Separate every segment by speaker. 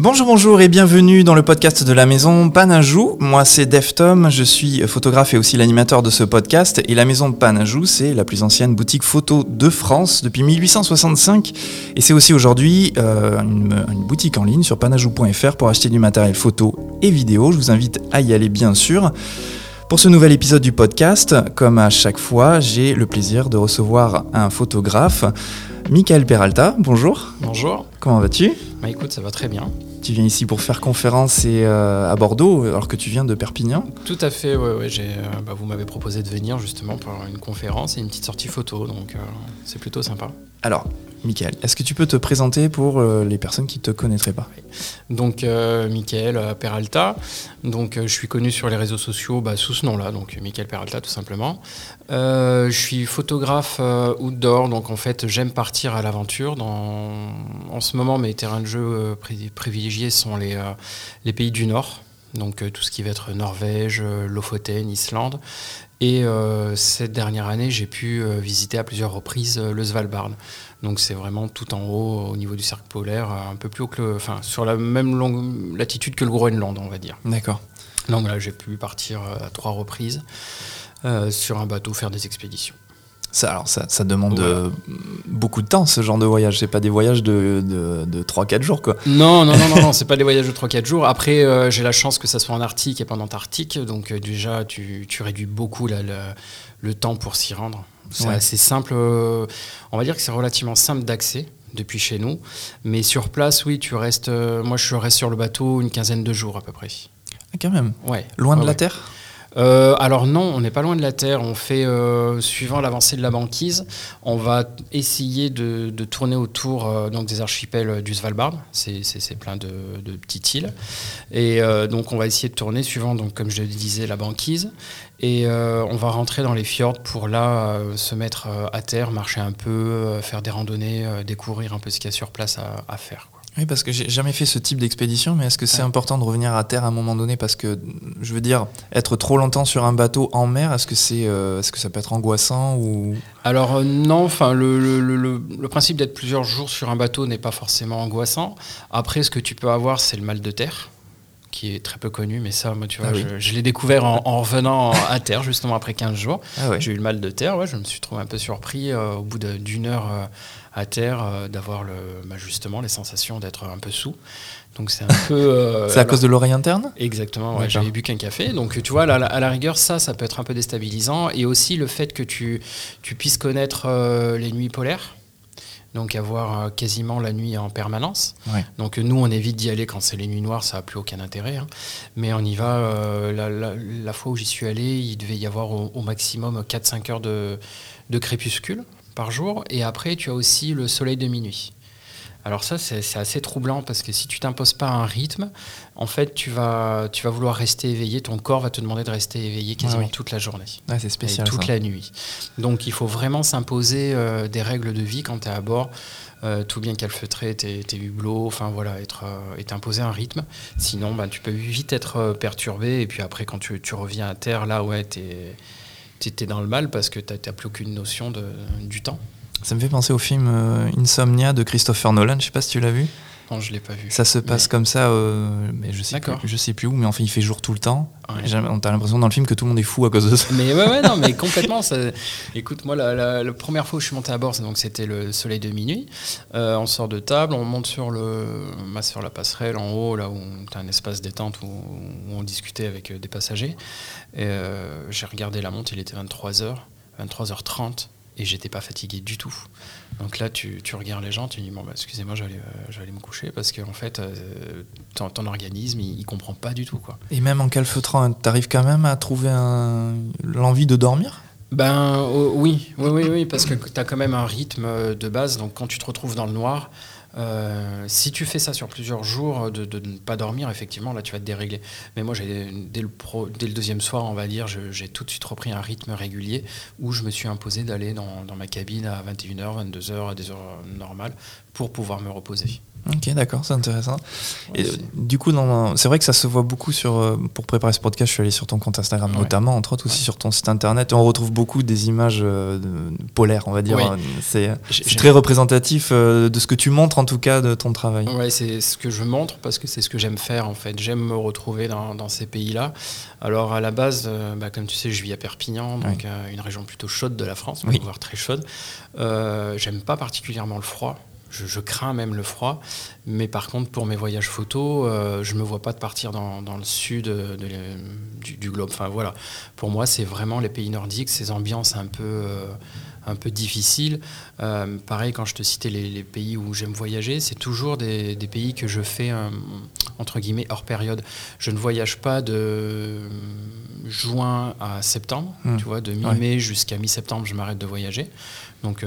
Speaker 1: Bonjour, bonjour et bienvenue dans le podcast de la maison Panajou. Moi c'est Deftom, je suis photographe et aussi l'animateur de ce podcast. Et la maison Panajou, c'est la plus ancienne boutique photo de France depuis 1865. Et c'est aussi aujourd'hui euh, une, une boutique en ligne sur panajou.fr pour acheter du matériel photo et vidéo. Je vous invite à y aller bien sûr. Pour ce nouvel épisode du podcast, comme à chaque fois, j'ai le plaisir de recevoir un photographe, Michael Peralta. Bonjour.
Speaker 2: Bonjour.
Speaker 1: Comment vas-tu?
Speaker 2: Bah écoute, ça va très bien.
Speaker 1: Tu viens ici pour faire conférence et, euh, à Bordeaux, alors que tu viens de Perpignan
Speaker 2: Tout à fait, ouais, ouais, j'ai, euh, bah, vous m'avez proposé de venir justement pour une conférence et une petite sortie photo, donc euh, c'est plutôt sympa.
Speaker 1: Alors, Michael, est-ce que tu peux te présenter pour euh, les personnes qui ne te connaîtraient pas?
Speaker 2: Donc, euh, Michael euh, Peralta, donc euh, je suis connu sur les réseaux sociaux bah, sous ce nom-là, donc Michael Peralta tout simplement. Je suis photographe outdoor, donc en fait j'aime partir à l'aventure. En ce moment, mes terrains de jeu pri- privilégiés sont les, les pays du Nord. Donc tout ce qui va être Norvège, Lofoten, Islande. Et euh, cette dernière année, j'ai pu euh, visiter à plusieurs reprises euh, le Svalbard. Donc c'est vraiment tout en haut au niveau du cercle polaire, un peu plus haut que le, enfin sur la même longue latitude que le Groenland, on va dire.
Speaker 1: D'accord.
Speaker 2: Donc là, j'ai pu partir à trois reprises sur un bateau faire des expéditions.
Speaker 1: Ça, alors ça, ça demande euh, beaucoup de temps, ce genre de voyage. C'est pas des voyages de, de, de 3-4 jours, quoi.
Speaker 2: Non, non, non, non, non c'est pas des voyages de 3-4 jours. Après, euh, j'ai la chance que ça soit en Arctique et pas en Antarctique. Donc, euh, déjà, tu, tu réduis beaucoup le temps pour s'y rendre. C'est
Speaker 1: Ouais.
Speaker 2: assez simple. euh, on va dire que c'est relativement simple d'accès depuis chez nous. Mais sur place, oui, tu restes. moi, je reste sur le bateau une quinzaine de jours à peu près.
Speaker 1: Ah, quand même.
Speaker 2: Ouais.
Speaker 1: Loin de la. Terre?
Speaker 2: Euh, alors non, on n'est pas loin de la Terre. On fait, euh, suivant l'avancée de la banquise, on va essayer de, tourner autour euh, des archipels du Svalbard. C'est plein de, petites îles. Et donc on va essayer de tourner suivant, comme je le disais, la banquise. Et on va rentrer dans les fjords pour là se mettre à terre, marcher un peu, faire des randonnées, découvrir un peu ce qu'il y a sur place à, faire.
Speaker 1: Oui, parce que j'ai jamais fait ce type d'expédition, mais est-ce que c'est
Speaker 2: Ouais.
Speaker 1: important de revenir à terre à un moment donné? Parce que, je veux dire, être trop longtemps sur un bateau en mer, est-ce que, c'est, euh, est-ce que ça peut être angoissant ou...
Speaker 2: Alors euh, non, enfin le, le- le- le- le principe d'être plusieurs jours sur un bateau n'est pas forcément angoissant. Après, ce que tu peux avoir, c'est le mal de terre, qui est très peu connu, mais ça, moi, tu vois,
Speaker 1: Ah oui.
Speaker 2: je, je l'ai découvert en, en revenant à terre, justement après 15 jours.
Speaker 1: Ah ouais.
Speaker 2: J'ai eu le mal de terre, ouais, je me suis trouvé un peu surpris euh, au bout de- d'une heure à terre euh, d'avoir le, bah, justement les sensations d'être un peu sous. Donc c'est un peu. euh,
Speaker 1: C'est à
Speaker 2: alors-
Speaker 1: cause de l'oreille interne
Speaker 2: Exactement, ouais, j'avais bu qu'un café. Donc tu vois, là, à la rigueur, ça, ça peut être un peu déstabilisant. Et aussi le fait que tu, tu puisses connaître euh, les nuits polaires. Donc avoir quasiment la nuit en permanence.
Speaker 1: Ouais.
Speaker 2: Donc nous, on évite d'y aller quand c'est les nuits noires, ça n'a plus aucun intérêt. hein. Mais on y va, euh, la, la- la fois où j'y suis allé, il devait y avoir au, au maximum 4-5 heures de, de crépuscule par jour. Et après, tu as aussi le soleil de minuit. Alors ça, c'est assez troublant parce que si tu t'imposes pas un rythme, en fait, tu vas, tu vas vouloir rester éveillé. Ton corps va te demander de rester éveillé quasiment
Speaker 1: Ah oui.
Speaker 2: toute la journée.
Speaker 1: Ouais, c'est
Speaker 2: Et
Speaker 1: spécial.
Speaker 2: toute
Speaker 1: ça.
Speaker 2: la nuit. Donc il faut vraiment s'imposer euh, des règles de vie quand tu es à bord. Euh, tout bien calfeutré, tes, tes hublots, enfin voilà, être, euh, et t'imposer un rythme. Sinon, bah, tu peux vite être euh, perturbé. Et puis après, quand tu, tu reviens à terre, là, ouais, t'es es, dans le mal parce que tu n'as plus aucune notion de, du temps.
Speaker 1: Ça me fait penser au film euh, Insomnia de Christopher Nolan, je sais pas si tu l'as vu.
Speaker 2: Non, je l'ai pas vu.
Speaker 1: Ça se passe
Speaker 2: Mais-
Speaker 1: comme ça, euh, mais je sais, plus, je sais plus où, mais enfin il fait jour tout le temps.
Speaker 2: Ouais.
Speaker 1: On a l'impression dans le film que tout le monde est fou à cause de ça.
Speaker 2: Mais ouais, ouais, non, mais complètement. Ça... Écoute, moi, la, la- la première fois où je suis monté à bord, donc c'était le soleil de minuit. Euh, on sort de table, on monte sur le, bah, sur la passerelle en haut, là où tu as un espace détente où, où on discutait avec euh, des passagers. Et, euh, j'ai regardé la montre, il était 23h, 23h30, et j'étais pas fatigué du tout. Donc là, tu, tu regardes les gens, tu dis bon, bah, excusez-moi, j'allais euh, j'allais me coucher parce qu'en fait, euh, ton, ton organisme, il, il comprend pas du tout, quoi.
Speaker 1: Et même en calfeutrant, t'arrives quand même à trouver un- l'envie de dormir?
Speaker 2: Ben oh, oui, oui, oui, oui, parce que tu as quand même un rythme euh, de base. Donc quand tu te retrouves dans le noir, euh, si tu fais ça sur plusieurs jours, euh, de, ne pas dormir, effectivement, là tu vas te dérégler. Mais moi, dès le, dès le deuxième soir, on va dire, j'ai tout de suite repris un rythme régulier où je me suis imposé d'aller dans, dans ma cabine à 21h, 22h, à des heures normales pour pouvoir me reposer.
Speaker 1: Ok, d'accord, c'est intéressant. et du coup, c'est vrai que ça se voit beaucoup sur. Euh, pour préparer ce podcast, je suis allé sur ton compte Instagram, notamment, entre autres aussi sur ton site internet. Et on retrouve beaucoup des images euh, polaires, on va dire. C'est très représentatif euh, de ce que tu montres, en tout cas, de ton travail.
Speaker 2: Ouais, c'est ce que je montre parce que c'est ce que j'aime faire, en fait. J'aime me retrouver dans, dans ces pays-là. Alors, à la base, bah, comme tu sais, je vis à Perpignan, donc une région plutôt chaude de la France, voire très chaude. j'aime pas particulièrement le froid. Je, crains même le froid, mais par contre pour mes voyages photos, euh, je me vois pas de partir dans, le sud du, globe. Enfin voilà, pour moi c'est vraiment les pays nordiques, ces ambiances un peu euh, un peu difficiles. Euh, pareil quand je te citais les, pays où j'aime voyager, c'est toujours des, pays que je fais entre guillemets hors période. Je ne voyage pas de juin à septembre, mmh. tu vois, de mi-mai jusqu'à mi-septembre, je m'arrête de voyager. Donc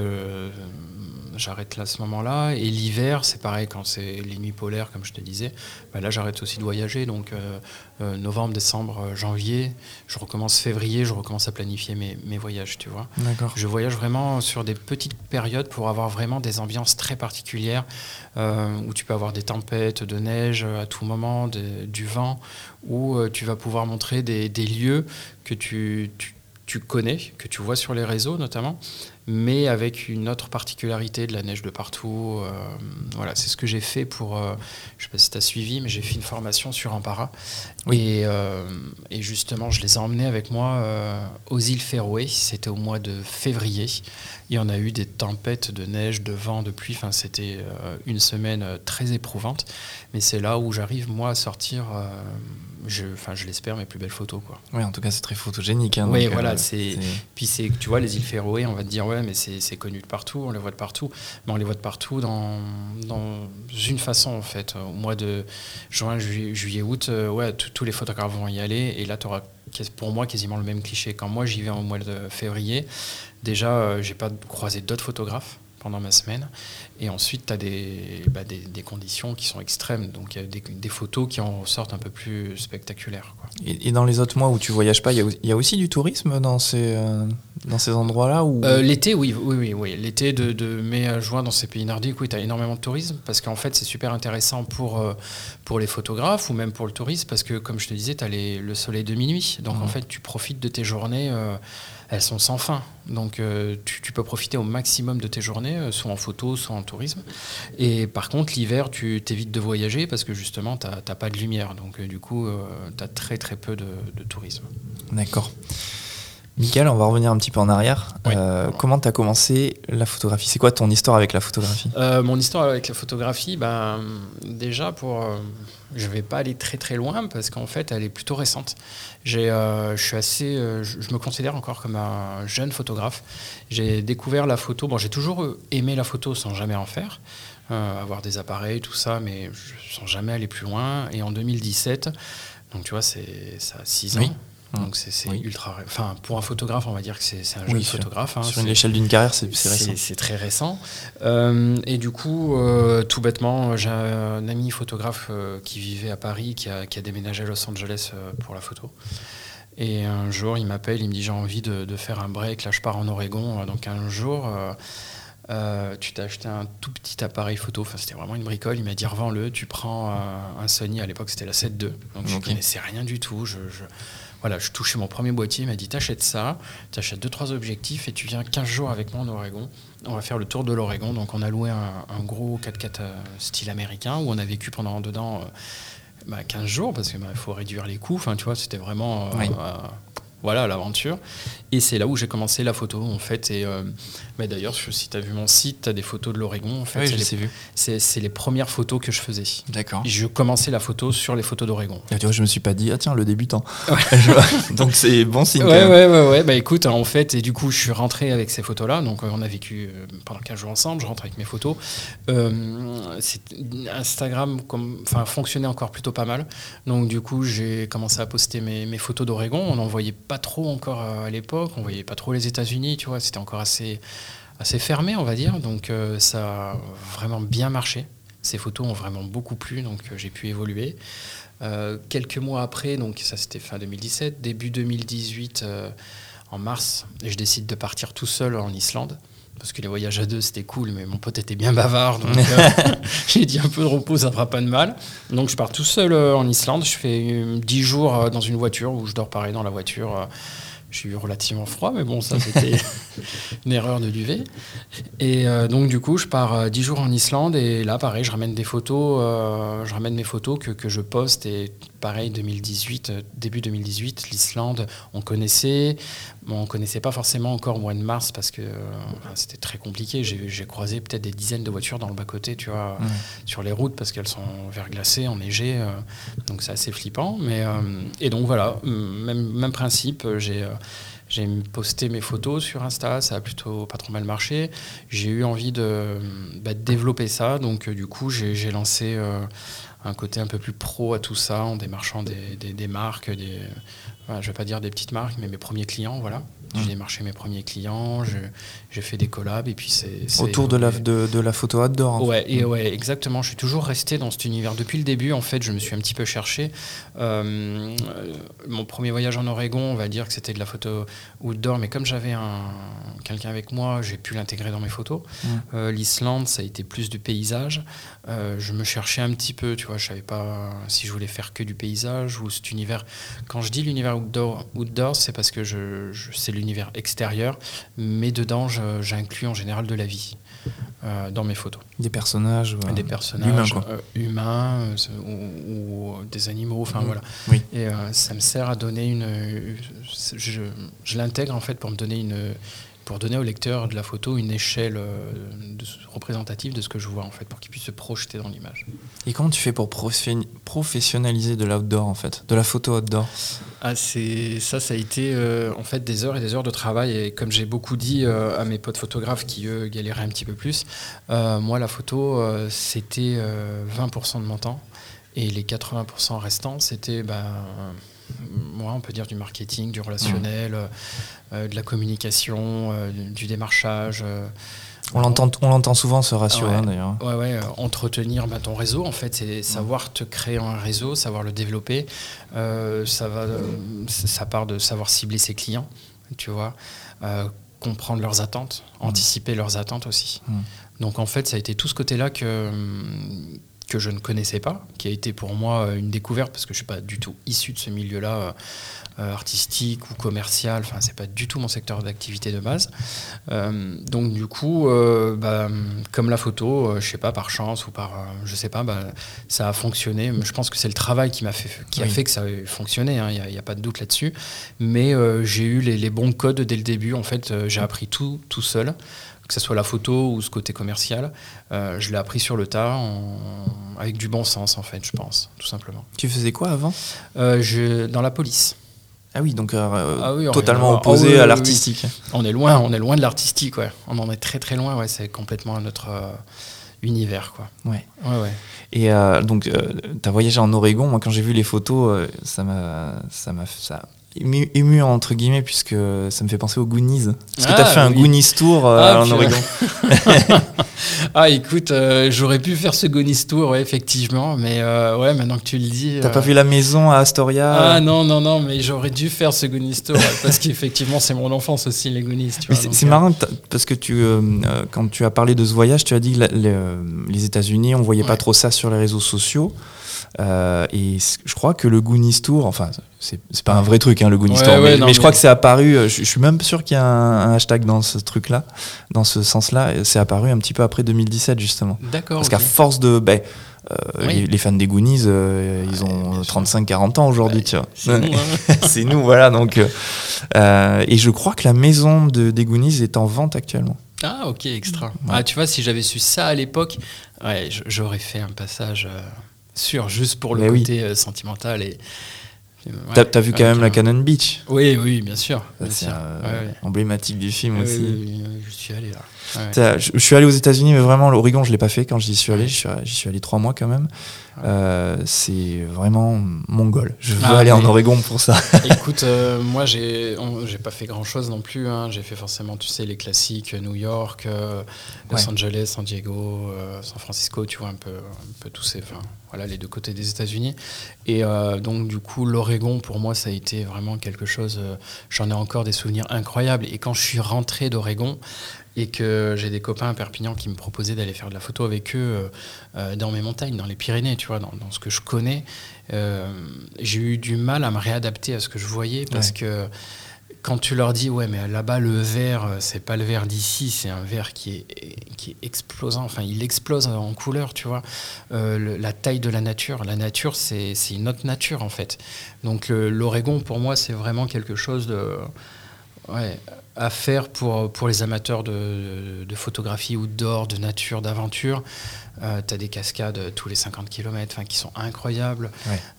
Speaker 2: j'arrête là à ce moment-là. Et l'hiver, c'est pareil, quand c'est les nuits polaires, comme je te disais, bah là j'arrête aussi de voyager. Donc euh, euh, novembre, décembre, euh, janvier, je recommence février, je recommence à planifier mes, mes voyages, tu vois. Je voyage vraiment sur des petites périodes pour avoir vraiment des ambiances très particulières, où tu peux avoir des tempêtes, de neige à tout moment, du vent, où tu vas pouvoir montrer des, des lieux que tu, tu tu connais, que tu vois sur les réseaux notamment, mais avec une autre particularité de la neige de partout. Euh, voilà, c'est ce que j'ai fait pour, euh, je ne sais pas si tu as suivi, mais j'ai fait une formation sur Ampara. Et, euh, et, justement, je les ai emmenés avec moi aux îles Féroé, c'était au mois de février. Il y en a eu des tempêtes de neige, de vent, de pluie, enfin, c'était une semaine très éprouvante. Mais c'est là où j'arrive, moi, à sortir je, enfin, je l'espère, mes plus belles photos. Quoi.
Speaker 1: Oui, en tout cas, c'est très photogénique. Hein,
Speaker 2: oui, voilà. c'est... Puis, c'est, tu vois, les îles Féroé, on va te dire, ouais, mais c'est, connu de partout, on les voit de partout. Mais on les voit de partout dans, dans une façon, en fait. Au mois de juin, juillet, août, euh, ouais, tous les photographes vont y aller. Et là, tu auras pour moi quasiment le même cliché. Quand moi, j'y vais au mois de février, déjà, euh, j'ai pas croisé d'autres photographes pendant ma semaine. Et ensuite, tu as bah, des, des, conditions qui sont extrêmes. Donc, il y a des, des, photos qui en sortent un peu plus spectaculaires.
Speaker 1: Et, dans les autres mois où tu voyages pas, il y, y, a aussi du tourisme dans ces, euh, dans ces endroits-là ou...
Speaker 2: Euh, l'été, oui. oui, oui, oui. L'été de, de, mai à juin dans ces pays nordiques, oui, tu as énormément de tourisme. Parce qu'en fait, c'est super intéressant pour, euh, pour les photographes ou même pour le tourisme. Parce que, comme je te disais, tu as le soleil de minuit. Donc, en mmh. fait, tu profites de tes journées elles sont sans fin. Donc euh, tu, peux profiter au maximum de tes journées, euh, soit en photo, soit en tourisme. Et par contre, l'hiver, tu t'évites de voyager parce que justement, tu n'as pas de lumière. Donc euh, du coup, tu as très très peu de, tourisme.
Speaker 1: D'accord. Michael, on va revenir un petit peu en arrière. comment tu as commencé la photographie? C'est quoi ton histoire avec la photographie?
Speaker 2: Mon histoire avec la photographie, ben, déjà pour je ne vais pas aller très très loin parce qu'en fait, elle est plutôt récente. Euh, je suis assez, euh, je, me considère encore comme un jeune photographe. J'ai découvert la photo. Bon, j'ai toujours aimé la photo sans jamais en faire, euh, avoir des appareils, tout ça, mais sans jamais aller plus loin. Et en 2017, donc tu vois, c'est ça a 6 ans. Mmh. Donc c'est ultra. Enfin, pour un photographe, on va dire que c'est un jeune photographe.
Speaker 1: Hein, sur une échelle d'une carrière, c'est récent.
Speaker 2: C'est très récent. Euh, et du coup, euh, tout bêtement, j'ai un ami photographe euh, qui vivait à Paris, qui a, qui a déménagé à Los Angeles pour la photo. Et un jour, il m'appelle, il me dit j'ai envie de, de, faire un break. Là, je pars en Oregon. Donc un jour. tu t'as acheté un tout petit appareil photo, enfin, c'était vraiment une bricole. Il m'a dit revends-le, tu prends un Sony, à l'époque c'était la 7 II. Donc je ne connaissais rien du tout. je, voilà, je touchais mon premier boîtier, il m'a dit t'achètes ça, t'achètes deux trois objectifs et tu viens 15 jours avec moi en Oregon. On va faire le tour de l'Oregon. Donc on a loué un, gros 4x4 euh, style américain où on a vécu pendant dedans 15 euh, bah, jours parce qu'il bah, faut réduire les coûts. Enfin, tu vois, c'était vraiment euh, voilà l'aventure. Et c'est là où j'ai commencé la photo en fait. Et euh, d'ailleurs, si tu as vu mon site, tu as des photos de l'Oregon. En fait,
Speaker 1: oui,
Speaker 2: c'est
Speaker 1: les,
Speaker 2: C'est les premières photos que je faisais.
Speaker 1: D'accord.
Speaker 2: Je commençais la photo sur les photos d'Oregon.
Speaker 1: tu vois, je me suis pas dit ah tiens le débutant. donc c'est bon signe.
Speaker 2: Ouais, ouais ouais ouais Bah écoute, en fait, et du coup, je suis rentré avec ces photos là. Donc euh, on a vécu euh, pendant 15 jours ensemble. Je rentre avec mes photos. Instagram comme fonctionnait encore plutôt pas mal. Donc du coup, j'ai commencé à poster mes, mes photos d'Oregon. On n'envoyait pas trop encore à l'époque. On voyait pas trop les États-Unis, tu vois. C'était encore assez, assez fermé, on va dire. Donc euh, ça a vraiment bien marché. Ces photos ont vraiment beaucoup plu, donc euh, j'ai pu évoluer. Euh, quelques mois après, donc ça c'était fin 2017, début 2018, en mars, je décide de partir tout seul en Islande parce que les voyages à deux c'était cool, mais mon pote était bien bavard, donc euh, j'ai dit un peu de repos, ça fera pas de mal. Donc je pars tout seul euh, en Islande, je fais 10 jours dans une voiture où je dors pareil dans la voiture. J'ai eu relativement froid, mais bon, ça c'était une erreur de duvet. Et donc du coup, je pars 10 jours en Islande et là, pareil, je ramène des photos, je ramène mes photos que, que je poste et pareil, 2018, euh, début 2018, l'Islande, on connaissait. on ne connaissait pas forcément encore au mois de mars parce que euh, c'était très compliqué. J'ai croisé peut-être des dizaines de voitures dans le bas-côté, tu vois, sur les routes parce qu'elles sont verglacées, enneigées. Euh, donc c'est assez flippant. Mais, et donc voilà, même, même principe, j'ai. J'ai posté mes photos sur Insta, ça a plutôt pas trop mal marché. J'ai eu envie de, bah, développer ça, donc du coup j'ai lancé un côté un peu plus pro à tout ça en démarchant des, des, marques, des, je ne vais pas dire des petites marques, mais mes premiers clients, voilà. J'ai démarché mes premiers clients, j'ai fait des collabs et puis c'est
Speaker 1: autour de la de, de, la photo outdoor.
Speaker 2: Ouais, et ouais, exactement. Je suis toujours resté dans cet univers depuis le début. En fait, je me suis un petit peu cherché. Euh, mon premier voyage en Oregon, on va dire que c'était de la photo outdoor, mais comme j'avais un quelqu'un avec moi, j'ai pu l'intégrer dans mes photos. Euh, L'Islande, ça a été plus du paysage. Euh, je me cherchais un petit peu, tu vois. Je savais pas si je voulais faire que du paysage ou cet univers. Quand je dis l'univers outdoor, outdoor c'est parce que je, je c'est univers extérieur, mais dedans, j'inclus en général de la vie. Euh, dans mes photos.
Speaker 1: Des personnages,
Speaker 2: des personnages humains, euh, ou, des animaux, enfin
Speaker 1: mmh.
Speaker 2: voilà.
Speaker 1: Oui.
Speaker 2: Et euh, ça me sert à donner une. Je, je l'intègre en fait pour me donner une, pour donner au lecteur de la photo une échelle représentative de ce que je vois en fait, pour qu'il puisse se projeter dans l'image.
Speaker 1: Et comment tu fais pour professionnaliser de l'outdoor en fait, de la photo outdoor?
Speaker 2: Ah, ça, ça a été euh, en fait des heures et des heures de travail. Et comme j'ai beaucoup dit euh, à mes potes photographes qui eux galéraient un petit peu plus, euh, moi la photo c'était 20% de mon temps et les 80% restants c'était ben, moi on peut dire du marketing, du relationnel, mmh. de la communication, du démarchage.
Speaker 1: On l'entend, on l'entend souvent ce ratio hein, d'ailleurs.
Speaker 2: Ouais, ouais, euh, entretenir bah, ton réseau en fait, c'est savoir te créer un réseau, savoir le développer. Euh, ça va, ça part de savoir cibler ses clients, tu vois, euh, comprendre leurs attentes, mm. anticiper leurs attentes aussi. Mm. Donc en fait, ça a été tout ce côté-là que que je ne connaissais pas, qui a été pour moi une découverte parce que je suis pas du tout issu de ce milieu-là. Euh, artistique ou commercial. Enfin, c'est pas du tout mon secteur d'activité de base. Euh, donc du coup, euh, bah, comme la photo, je sais pas par chance ou par, je sais pas, bah, ça a fonctionné. Je pense que c'est le travail qui m'a fait, qui a fait que ça a fonctionné. Hein. Il n'y a, pas de doute là-dessus. Mais j'ai eu les, bons codes dès le début. En fait, j'ai appris tout tout seul que ce soit la photo ou ce côté commercial, je l'ai appris sur le tas avec du bon sens en fait, je pense, tout simplement.
Speaker 1: Tu faisais quoi avant?
Speaker 2: Je, Dans la police.
Speaker 1: Ah oui, donc euh, ah totalement opposé ah à l'artistique.
Speaker 2: On est loin, on est loin de l'artistique, ouais. On en est très très loin, ouais. C'est complètement notre euh, univers, quoi.
Speaker 1: Ouais. ouais, ouais. Et euh, donc, tu as voyagé en Oregon. Moi, quand j'ai vu les photos, ça m'a, ça m'a, ça ému, entre guillemets puisque ça me fait penser aux Goonies. Est-ce que tu as fait un Goonies tour euh, ah, en Oregon
Speaker 2: Ah écoute, euh, j'aurais pu faire ce Goonies tour, ouais, effectivement, mais euh, ouais, maintenant que tu le dis.
Speaker 1: T'as pas vu la maison à Astoria?
Speaker 2: Ah non, non, non, mais j'aurais dû faire ce Goonies tour parce qu'effectivement c'est mon enfance aussi, les Goonies.
Speaker 1: C'est marrant parce que tu, quand tu as parlé de ce voyage, tu as dit que les, États-Unis, on voyait pas trop ça sur les réseaux sociaux. Euh, et je crois que le Goonies Tour, enfin, c'est pas un vrai truc, hein, le Goonies Tour, mais, je crois que c'est apparu, euh, je, suis même sûr qu'il y a un, hashtag dans ce truc-là, dans ce sens-là, c'est apparu un petit peu après 2017, justement.
Speaker 2: D'accord.
Speaker 1: Parce qu'à force de. Ben, euh, les, fans des Goonies, ils ont 35-40 ans aujourd'hui, tu vois. C'est nous, hein. nous, voilà. Donc, et je crois que la maison de, des Goonies est en vente actuellement.
Speaker 2: Ah, ok, extra. Ah, tu vois, si j'avais su ça à l'époque, ouais, j'aurais fait un passage sûr, juste pour le côté euh, sentimental. Et,
Speaker 1: T'as as vu quand même la Cannon Beach?
Speaker 2: Oui, oui, bien sûr.
Speaker 1: C'est emblématique du film aussi.
Speaker 2: Oui, je suis allé
Speaker 1: là. Je, suis allé aux États-Unis, mais vraiment, l'Oregon, je l'ai pas fait quand j'y suis allé. J'y suis, suis, allé trois mois quand même. Euh, c'est vraiment mongol. Je veux ah, aller en Oregon pour ça.
Speaker 2: Écoute, euh, moi, j'ai pas fait grand chose non plus. Hein. J'ai fait forcément, tu sais, les classiques New York, Los Angeles, San Diego, San Francisco, tu vois, un peu, un peu tous ces. Enfin, voilà, les deux côtés des États-Unis. Et donc, du coup, l'Oregon l'Oregon, pour moi, ça a été vraiment quelque chose. J'en ai encore des souvenirs incroyables. Et quand je suis rentré d'Oregon, et que j'ai des copains à Perpignan qui me proposaient d'aller faire de la photo avec eux dans mes montagnes, dans les Pyrénées, tu vois, dans, ce que je connais, j'ai eu du mal à me réadapter à ce que je voyais parce que quand tu leur dis ouais mais là-bas le verre euh, c'est pas le verre d'ici c'est un verre qui est qui est explosant enfin il explose en couleur tu vois. Euh, la taille de la nature la nature c'est une autre nature en fait. Donc l'Oregon pour moi c'est vraiment quelque chose de ouais, à faire pour, pour les amateurs de, de, photographie outdoor, de nature, d'aventure. Euh, tu as des cascades tous les 50 km qui sont incroyables.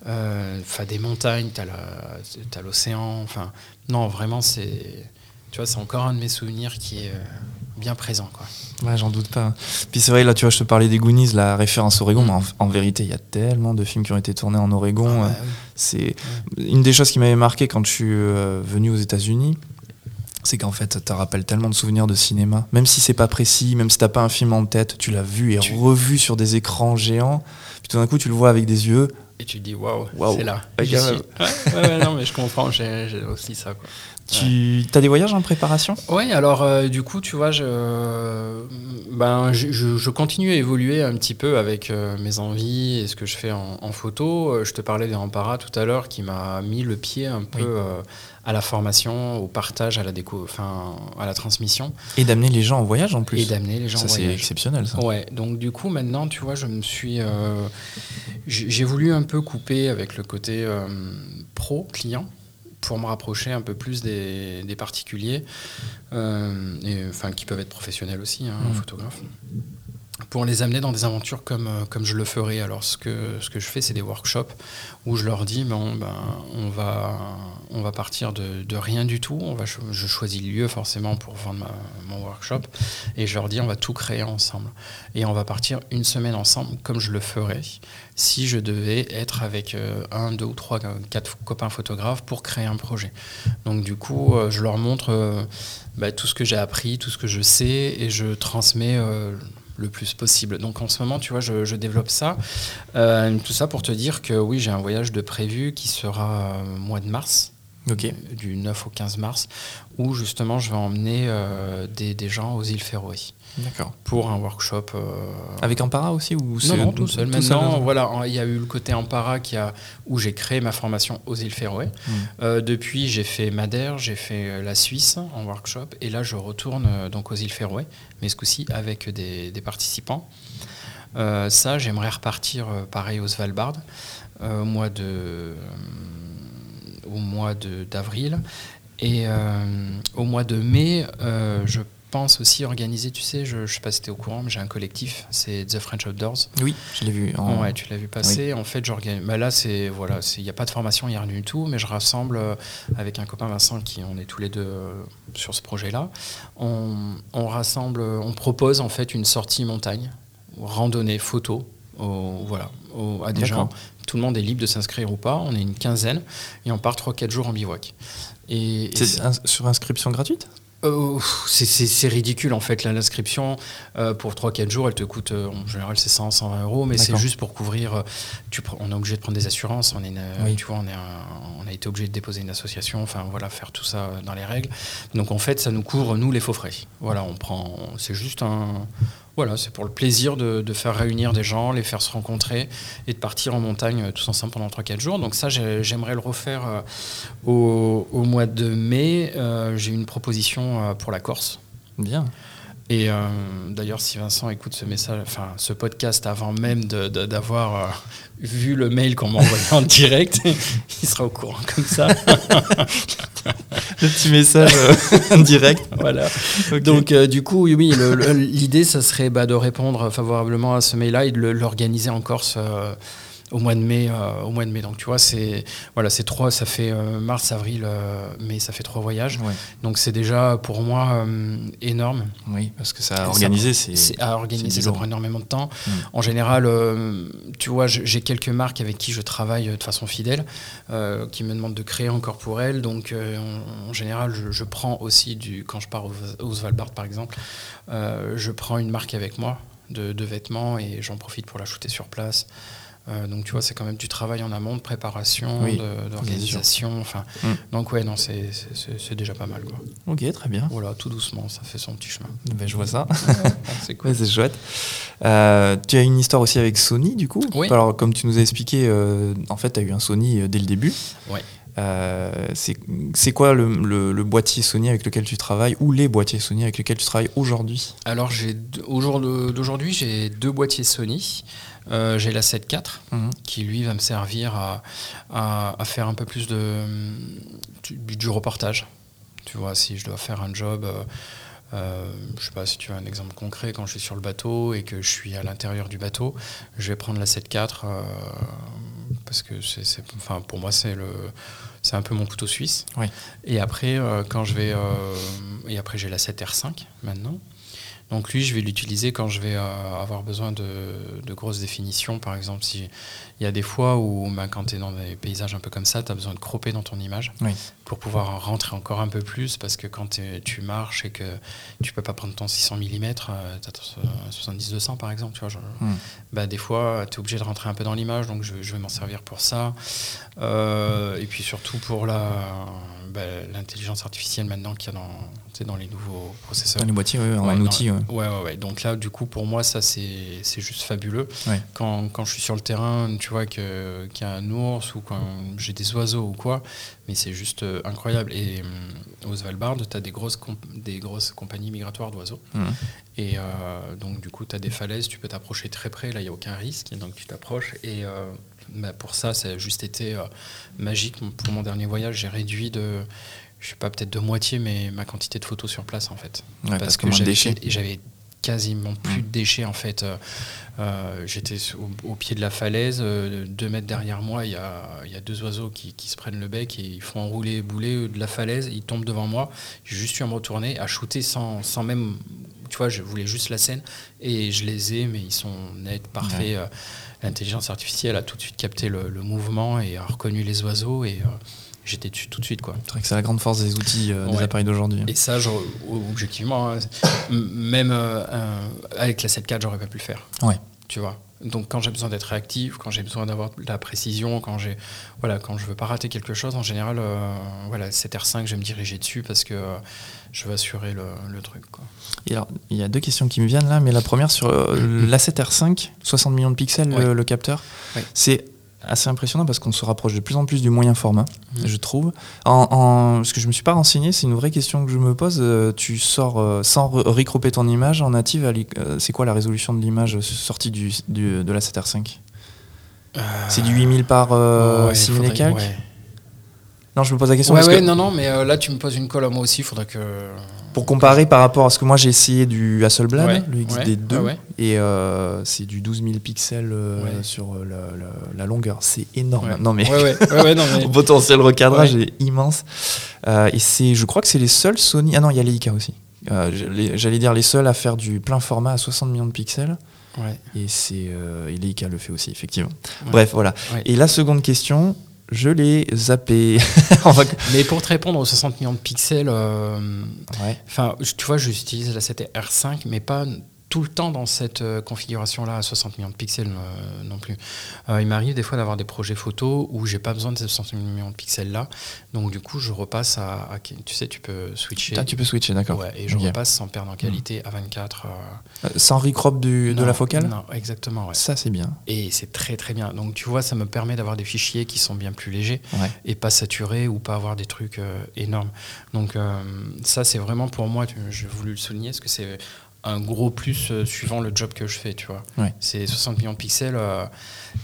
Speaker 2: Euh, des montagnes, tu as l'océan. Enfin, non, vraiment, c'est. Tu vois, c'est encore un de mes souvenirs qui est euh, bien présent. Quoi.
Speaker 1: Ouais, j'en doute pas. Puis c'est vrai, là, tu vois, je te parlais des Goonies, la référence Oregon, mais en, vérité, il y a tellement de films qui ont été tournés en Oregon. Ah c'est une des choses qui m'avait marqué quand je suis venu aux États-Unis c'est qu'en fait, ça te rappelle tellement de souvenirs de cinéma. Même si c'est pas précis, même si t'as pas un film en tête, tu l'as vu et revu sur des écrans géants. Puis tout d'un coup, tu le vois avec des yeux.
Speaker 2: Et tu te dis, waouh, c'est là. Ouais, non, mais je comprends, j'ai aussi ça. Quoi.
Speaker 1: Tu as des voyages en préparation?
Speaker 2: Oui, alors euh, du coup, tu vois, je, ben, je, continue à évoluer un petit peu avec euh, mes envies et ce que je fais en, photo. Euh, je te parlais des Ampara tout à l'heure qui m'a mis le pied un peu à la formation, au partage, à la déco, enfin à la transmission.
Speaker 1: Et d'amener les gens en voyage en plus.
Speaker 2: Et d'amener les gens
Speaker 1: ça,
Speaker 2: en voyage.
Speaker 1: c'est exceptionnel ça.
Speaker 2: Ouais, donc du coup maintenant, tu vois, je me suis, j'ai voulu un peu couper avec le côté pro client pour me rapprocher un peu plus des, particuliers, euh, et, enfin, qui peuvent être professionnels aussi, hein, mmh. photographes pour les amener dans des aventures comme, euh, comme je le ferai. Alors, ce que, ce que je fais, c'est des workshops où je leur dis bon, ben, on, va, on va partir de, rien du tout. On va, je choisis le lieu forcément pour vendre mon workshop et je leur dis on va tout créer ensemble. Et on va partir une semaine ensemble comme je le ferais si je devais être avec euh, un, deux ou trois, quatre copains photographes pour créer un projet. Donc, du coup, euh, je leur montre bah, tout ce que j'ai appris, tout ce que je sais et je transmets le plus possible. Donc en ce moment, tu vois, je, développe ça. Euh, tout ça pour te dire que oui, j'ai un voyage de prévu qui sera euh, mois de mars. Du 9 au 15 mars, où justement je vais emmener euh, des, des, gens aux îles Féroé.
Speaker 1: D'accord.
Speaker 2: Pour un workshop. Euh,
Speaker 1: Avec Ampara aussi ou
Speaker 2: Non, non, tout seul. Maintenant, voilà, il y a eu le côté Ampara qui a, où j'ai créé ma formation aux îles Féroé. Hmm. Euh, depuis, j'ai fait Madère, j'ai fait euh, la Suisse en workshop, et là, je retourne donc aux îles Féroé, mais ce coup-ci avec des, des participants. ça, j'aimerais repartir pareil au Svalbard au mois de au mois d'avril et au mois de mai, je pense aussi organiser, tu sais, je ne sais pas si tu es au courant, mais j'ai un collectif, c'est The French Outdoors.
Speaker 1: Oui, je l'ai vu.
Speaker 2: En... Ouais, tu l'as vu passer. En fait, j'organise. Bah là, c'est voilà, il n'y a pas de formation, il n'y a rien du tout, mais je rassemble euh, avec un copain Vincent qui on est tous les deux euh, sur ce projet-là. On, on, rassemble, on propose en fait une sortie montagne, randonnée, photo, voilà, à des gens. Tout le monde est libre de s'inscrire ou pas. On est une quinzaine et on part 3-4 jours en bivouac.
Speaker 1: Et, c'est sur inscription gratuite?
Speaker 2: Euh, c'est ridicule en fait l'inscription. Euh, pour 3-4 jours elle te coûte euh, en général c'est 100 120 euros mais c'est juste pour couvrir tu, on est obligé de prendre des assurances on est tu vois on, est on a été obligé de déposer une association enfin voilà faire tout ça dans les règles. Donc en fait ça nous couvre nous les faux frais. Voilà on prend c'est juste un voilà, c'est pour le plaisir de, faire réunir des gens, les faire se rencontrer et de partir en montagne tous ensemble pendant 3-4 jours. Donc ça, j'aimerais le refaire euh, au, mois de mai. Euh, j'ai une proposition euh, pour la Corse.
Speaker 1: Bien.
Speaker 2: Et d'ailleurs, si Vincent écoute ce message, enfin ce podcast avant même d'avoir vu le mail qu'on m'a envoyé en direct, il sera au courant comme ça.
Speaker 1: le petit message euh, direct.
Speaker 2: Voilà. Donc, euh, du coup, oui, l'idée, ça serait bah, de répondre favorablement à ce mail-là et de l'organiser en Corse. Au mois de mai. Euh, au mois de mai. Donc tu vois, c'est voilà, c'est trois, ça fait euh, mars, avril, euh, mai, ça fait trois voyages. Donc c'est déjà pour moi énorme.
Speaker 1: Oui, parce que ça à organiser, c'est
Speaker 2: à organiser, ça prend énormément de temps. Mm. En général, tu vois, j'ai quelques marques avec qui je travaille de façon fidèle, qui me demandent de créer encore pour elles. Donc en, général, je, prends aussi du quand je pars au, Svalbard par exemple, je prends une marque avec moi de, de vêtements et j'en profite pour la shooter sur place. Euh, donc tu vois, c'est quand même du travail en amont, de préparation,
Speaker 1: Oui,
Speaker 2: d'organisation. Enfin,
Speaker 1: Mm.
Speaker 2: donc ouais, non, c'est- déjà pas mal. Quoi.
Speaker 1: Ok, très bien.
Speaker 2: Voilà, tout doucement, ça fait son petit chemin.
Speaker 1: Ben, je vois ça.
Speaker 2: c'est cool.
Speaker 1: Ouais, c'est chouette. Euh, tu as une histoire aussi avec Sony, du coup?
Speaker 2: Oui.
Speaker 1: Alors, comme tu nous as expliqué, euh, en fait, tu as eu un Sony dès le début.
Speaker 2: Ouais.
Speaker 1: Euh, c'est quoi le, le- le boîtier Sony avec lequel tu travailles ou les boîtiers Sony avec lesquels tu travailles aujourd'hui?
Speaker 2: Alors d'aujourd'hui, j'ai deux boîtiers Sony. Euh, j'ai la 7 IV
Speaker 1: Mhm.
Speaker 2: qui lui va me servir à, à- à faire un peu plus de du, du reportage. Tu vois, si je dois faire un job, euh, euh, je sais pas si tu as un exemple concret, quand je suis sur le bateau et que je suis à l'intérieur du bateau, je vais prendre la 7.4 euh, parce que c'est, c'est- enfin, pour moi c'est le c'est un peu mon couteau suisse.
Speaker 1: Oui.
Speaker 2: Et après euh, quand je vais euh, et après j'ai la 7R5 maintenant. Donc lui, je vais l'utiliser quand je vais euh, avoir besoin de, de grosses définitions. Par exemple, si il y a des fois où ben, quand tu es dans des paysages un peu comme ça, tu as besoin de cropper dans ton image
Speaker 1: Oui.
Speaker 2: pour pouvoir rentrer encore un peu plus parce que quand tu marches et que tu peux pas prendre ton 600 mm, tu as 70-200 par exemple, tu vois,
Speaker 1: Mm.
Speaker 2: bah, des fois tu es obligé de rentrer un peu dans l'image donc je, je vais m'en servir pour ça. Euh, et puis surtout pour la bah, l'intelligence artificielle maintenant qu'il y a dans, dans les nouveaux processeurs.
Speaker 1: Dans les boîtiers, oui, en
Speaker 2: Ouais, non,
Speaker 1: outil. ouais.
Speaker 2: Ouais, ouais, ouais. Donc là, du coup, pour moi, ça, c'est juste fabuleux.
Speaker 1: Ouais.
Speaker 2: Quand, quand je suis sur le terrain, tu vois qu'il y a un ours ou quand j'ai des oiseaux ou quoi, mais c'est juste euh, incroyable. Et hum, au Svalbard, tu as des grosses, des grosses compagnies migratoires d'oiseaux.
Speaker 1: Mhm.
Speaker 2: Et euh, donc, du coup, tu as des falaises, tu peux t'approcher très près, là, il n'y a aucun risque. Donc, tu t'approches. Et euh, bah, pour ça, ça a juste été euh, magique. Pour mon dernier voyage, j'ai réduit de, je sais pas, peut-être de moitié, mais ma quantité de photos sur place, en fait
Speaker 1: Ouais,
Speaker 2: parce, que
Speaker 1: de
Speaker 2: j'avais, quasiment plus
Speaker 1: Mm.
Speaker 2: de déchets en fait. Euh, euh, j'étais au, au pied de la falaise, euh, deux mètres derrière moi, il y a, il y a deux oiseaux qui, qui se prennent le bec et ils font enrouler et bouler de la falaise, ils tombent devant moi. J'ai juste eu à me retourner, à shooter sans, sans même. Tu vois, je voulais juste la scène et je les ai, mais ils sont nets, parfaits.
Speaker 1: Ouais.
Speaker 2: L'intelligence artificielle a tout de suite capté le, le mouvement et a reconnu les oiseaux et euh, j'étais dessus tout de suite quoi.
Speaker 1: C'est vrai que c'est la grande force des outils, euh, des
Speaker 2: Ouais.
Speaker 1: appareils d'aujourd'hui.
Speaker 2: Et ça, genre, objectivement, hein, même euh, avec la 7.4, j'aurais pas pu le faire.
Speaker 1: Ouais.
Speaker 2: Tu vois. Donc quand j'ai besoin d'être réactif, quand j'ai besoin d'avoir de la précision, quand j'ai voilà, quand je veux pas rater quelque chose, en général, euh, voilà, 7R5, je vais me diriger dessus parce que euh, je veux assurer le, le truc. Quoi.
Speaker 1: Et alors, il y a deux questions qui me viennent là, mais la première sur euh, l'A7R5, 60 millions de pixels, le, capteur. C'est assez impressionnant parce qu'on se rapproche de plus en plus du moyen format,
Speaker 2: Mhm.
Speaker 1: je trouve. En, en- parce que je me suis pas renseigné, c'est une vraie question que je me pose. Euh, tu sors euh, sans re- recropper ton image en native, euh, c'est quoi la résolution de l'image sortie du, du- de l'A7R5 C'est du 8000 par
Speaker 2: Ouais,
Speaker 1: 6000 et
Speaker 2: faudrait-
Speaker 1: quelques
Speaker 2: ouais.
Speaker 1: Non, je me pose la question
Speaker 2: Ouais,
Speaker 1: parce
Speaker 2: ouais,
Speaker 1: que
Speaker 2: non, non, mais là, tu me poses une colle à moi aussi, il faudrait que.
Speaker 1: Pour comparer par rapport à ce que moi j'ai essayé du Hasselblad,
Speaker 2: Ouais,
Speaker 1: le XD2,
Speaker 2: ouais, ouais, ouais.
Speaker 1: et euh, c'est du 12 000 pixels euh, sur euh, la, la- la longueur. C'est énorme. Non mais
Speaker 2: non,
Speaker 1: potentiel recadrage est immense. Euh, et c'est, je crois que c'est les seuls Sony. Ah non, il y a Leica aussi. Euh, j'allais- dire les seuls à faire du plein format à 60 millions de pixels. Et c'est et Leica le fait aussi, effectivement. Bref, voilà. Et la seconde question, je l'ai zappé. Va-
Speaker 2: Mais pour te répondre aux 60 millions de pixels, euh,
Speaker 1: Ouais.
Speaker 2: Tu vois, j'utilise la 7R5, mais pas tout le temps dans cette euh, configuration-là à 60 millions de pixels euh, non plus. Euh, il m'arrive des fois d'avoir des projets photos où j'ai pas besoin de ces 60 millions de pixels-là. Donc du coup, je repasse à, à- Tu sais, tu peux switcher.
Speaker 1: Ah, tu peux switcher, d'accord.
Speaker 2: Ouais, et je repasse sans perdre en qualité à 24. euh,
Speaker 1: Euh, Sans recrop du, de la focale
Speaker 2: Non, exactement. ouais.
Speaker 1: Ça, c'est bien.
Speaker 2: Et c'est très très bien. Donc tu vois, ça me permet d'avoir des fichiers qui sont bien plus légers
Speaker 1: Ouais.
Speaker 2: et pas saturés ou pas avoir des trucs énormes. Donc ça c'est vraiment pour moi, j'ai voulu le souligner, parce que c'est un gros plus euh, suivant le job que je fais, tu vois.
Speaker 1: Ouais.
Speaker 2: C'est 60 millions de pixels, euh,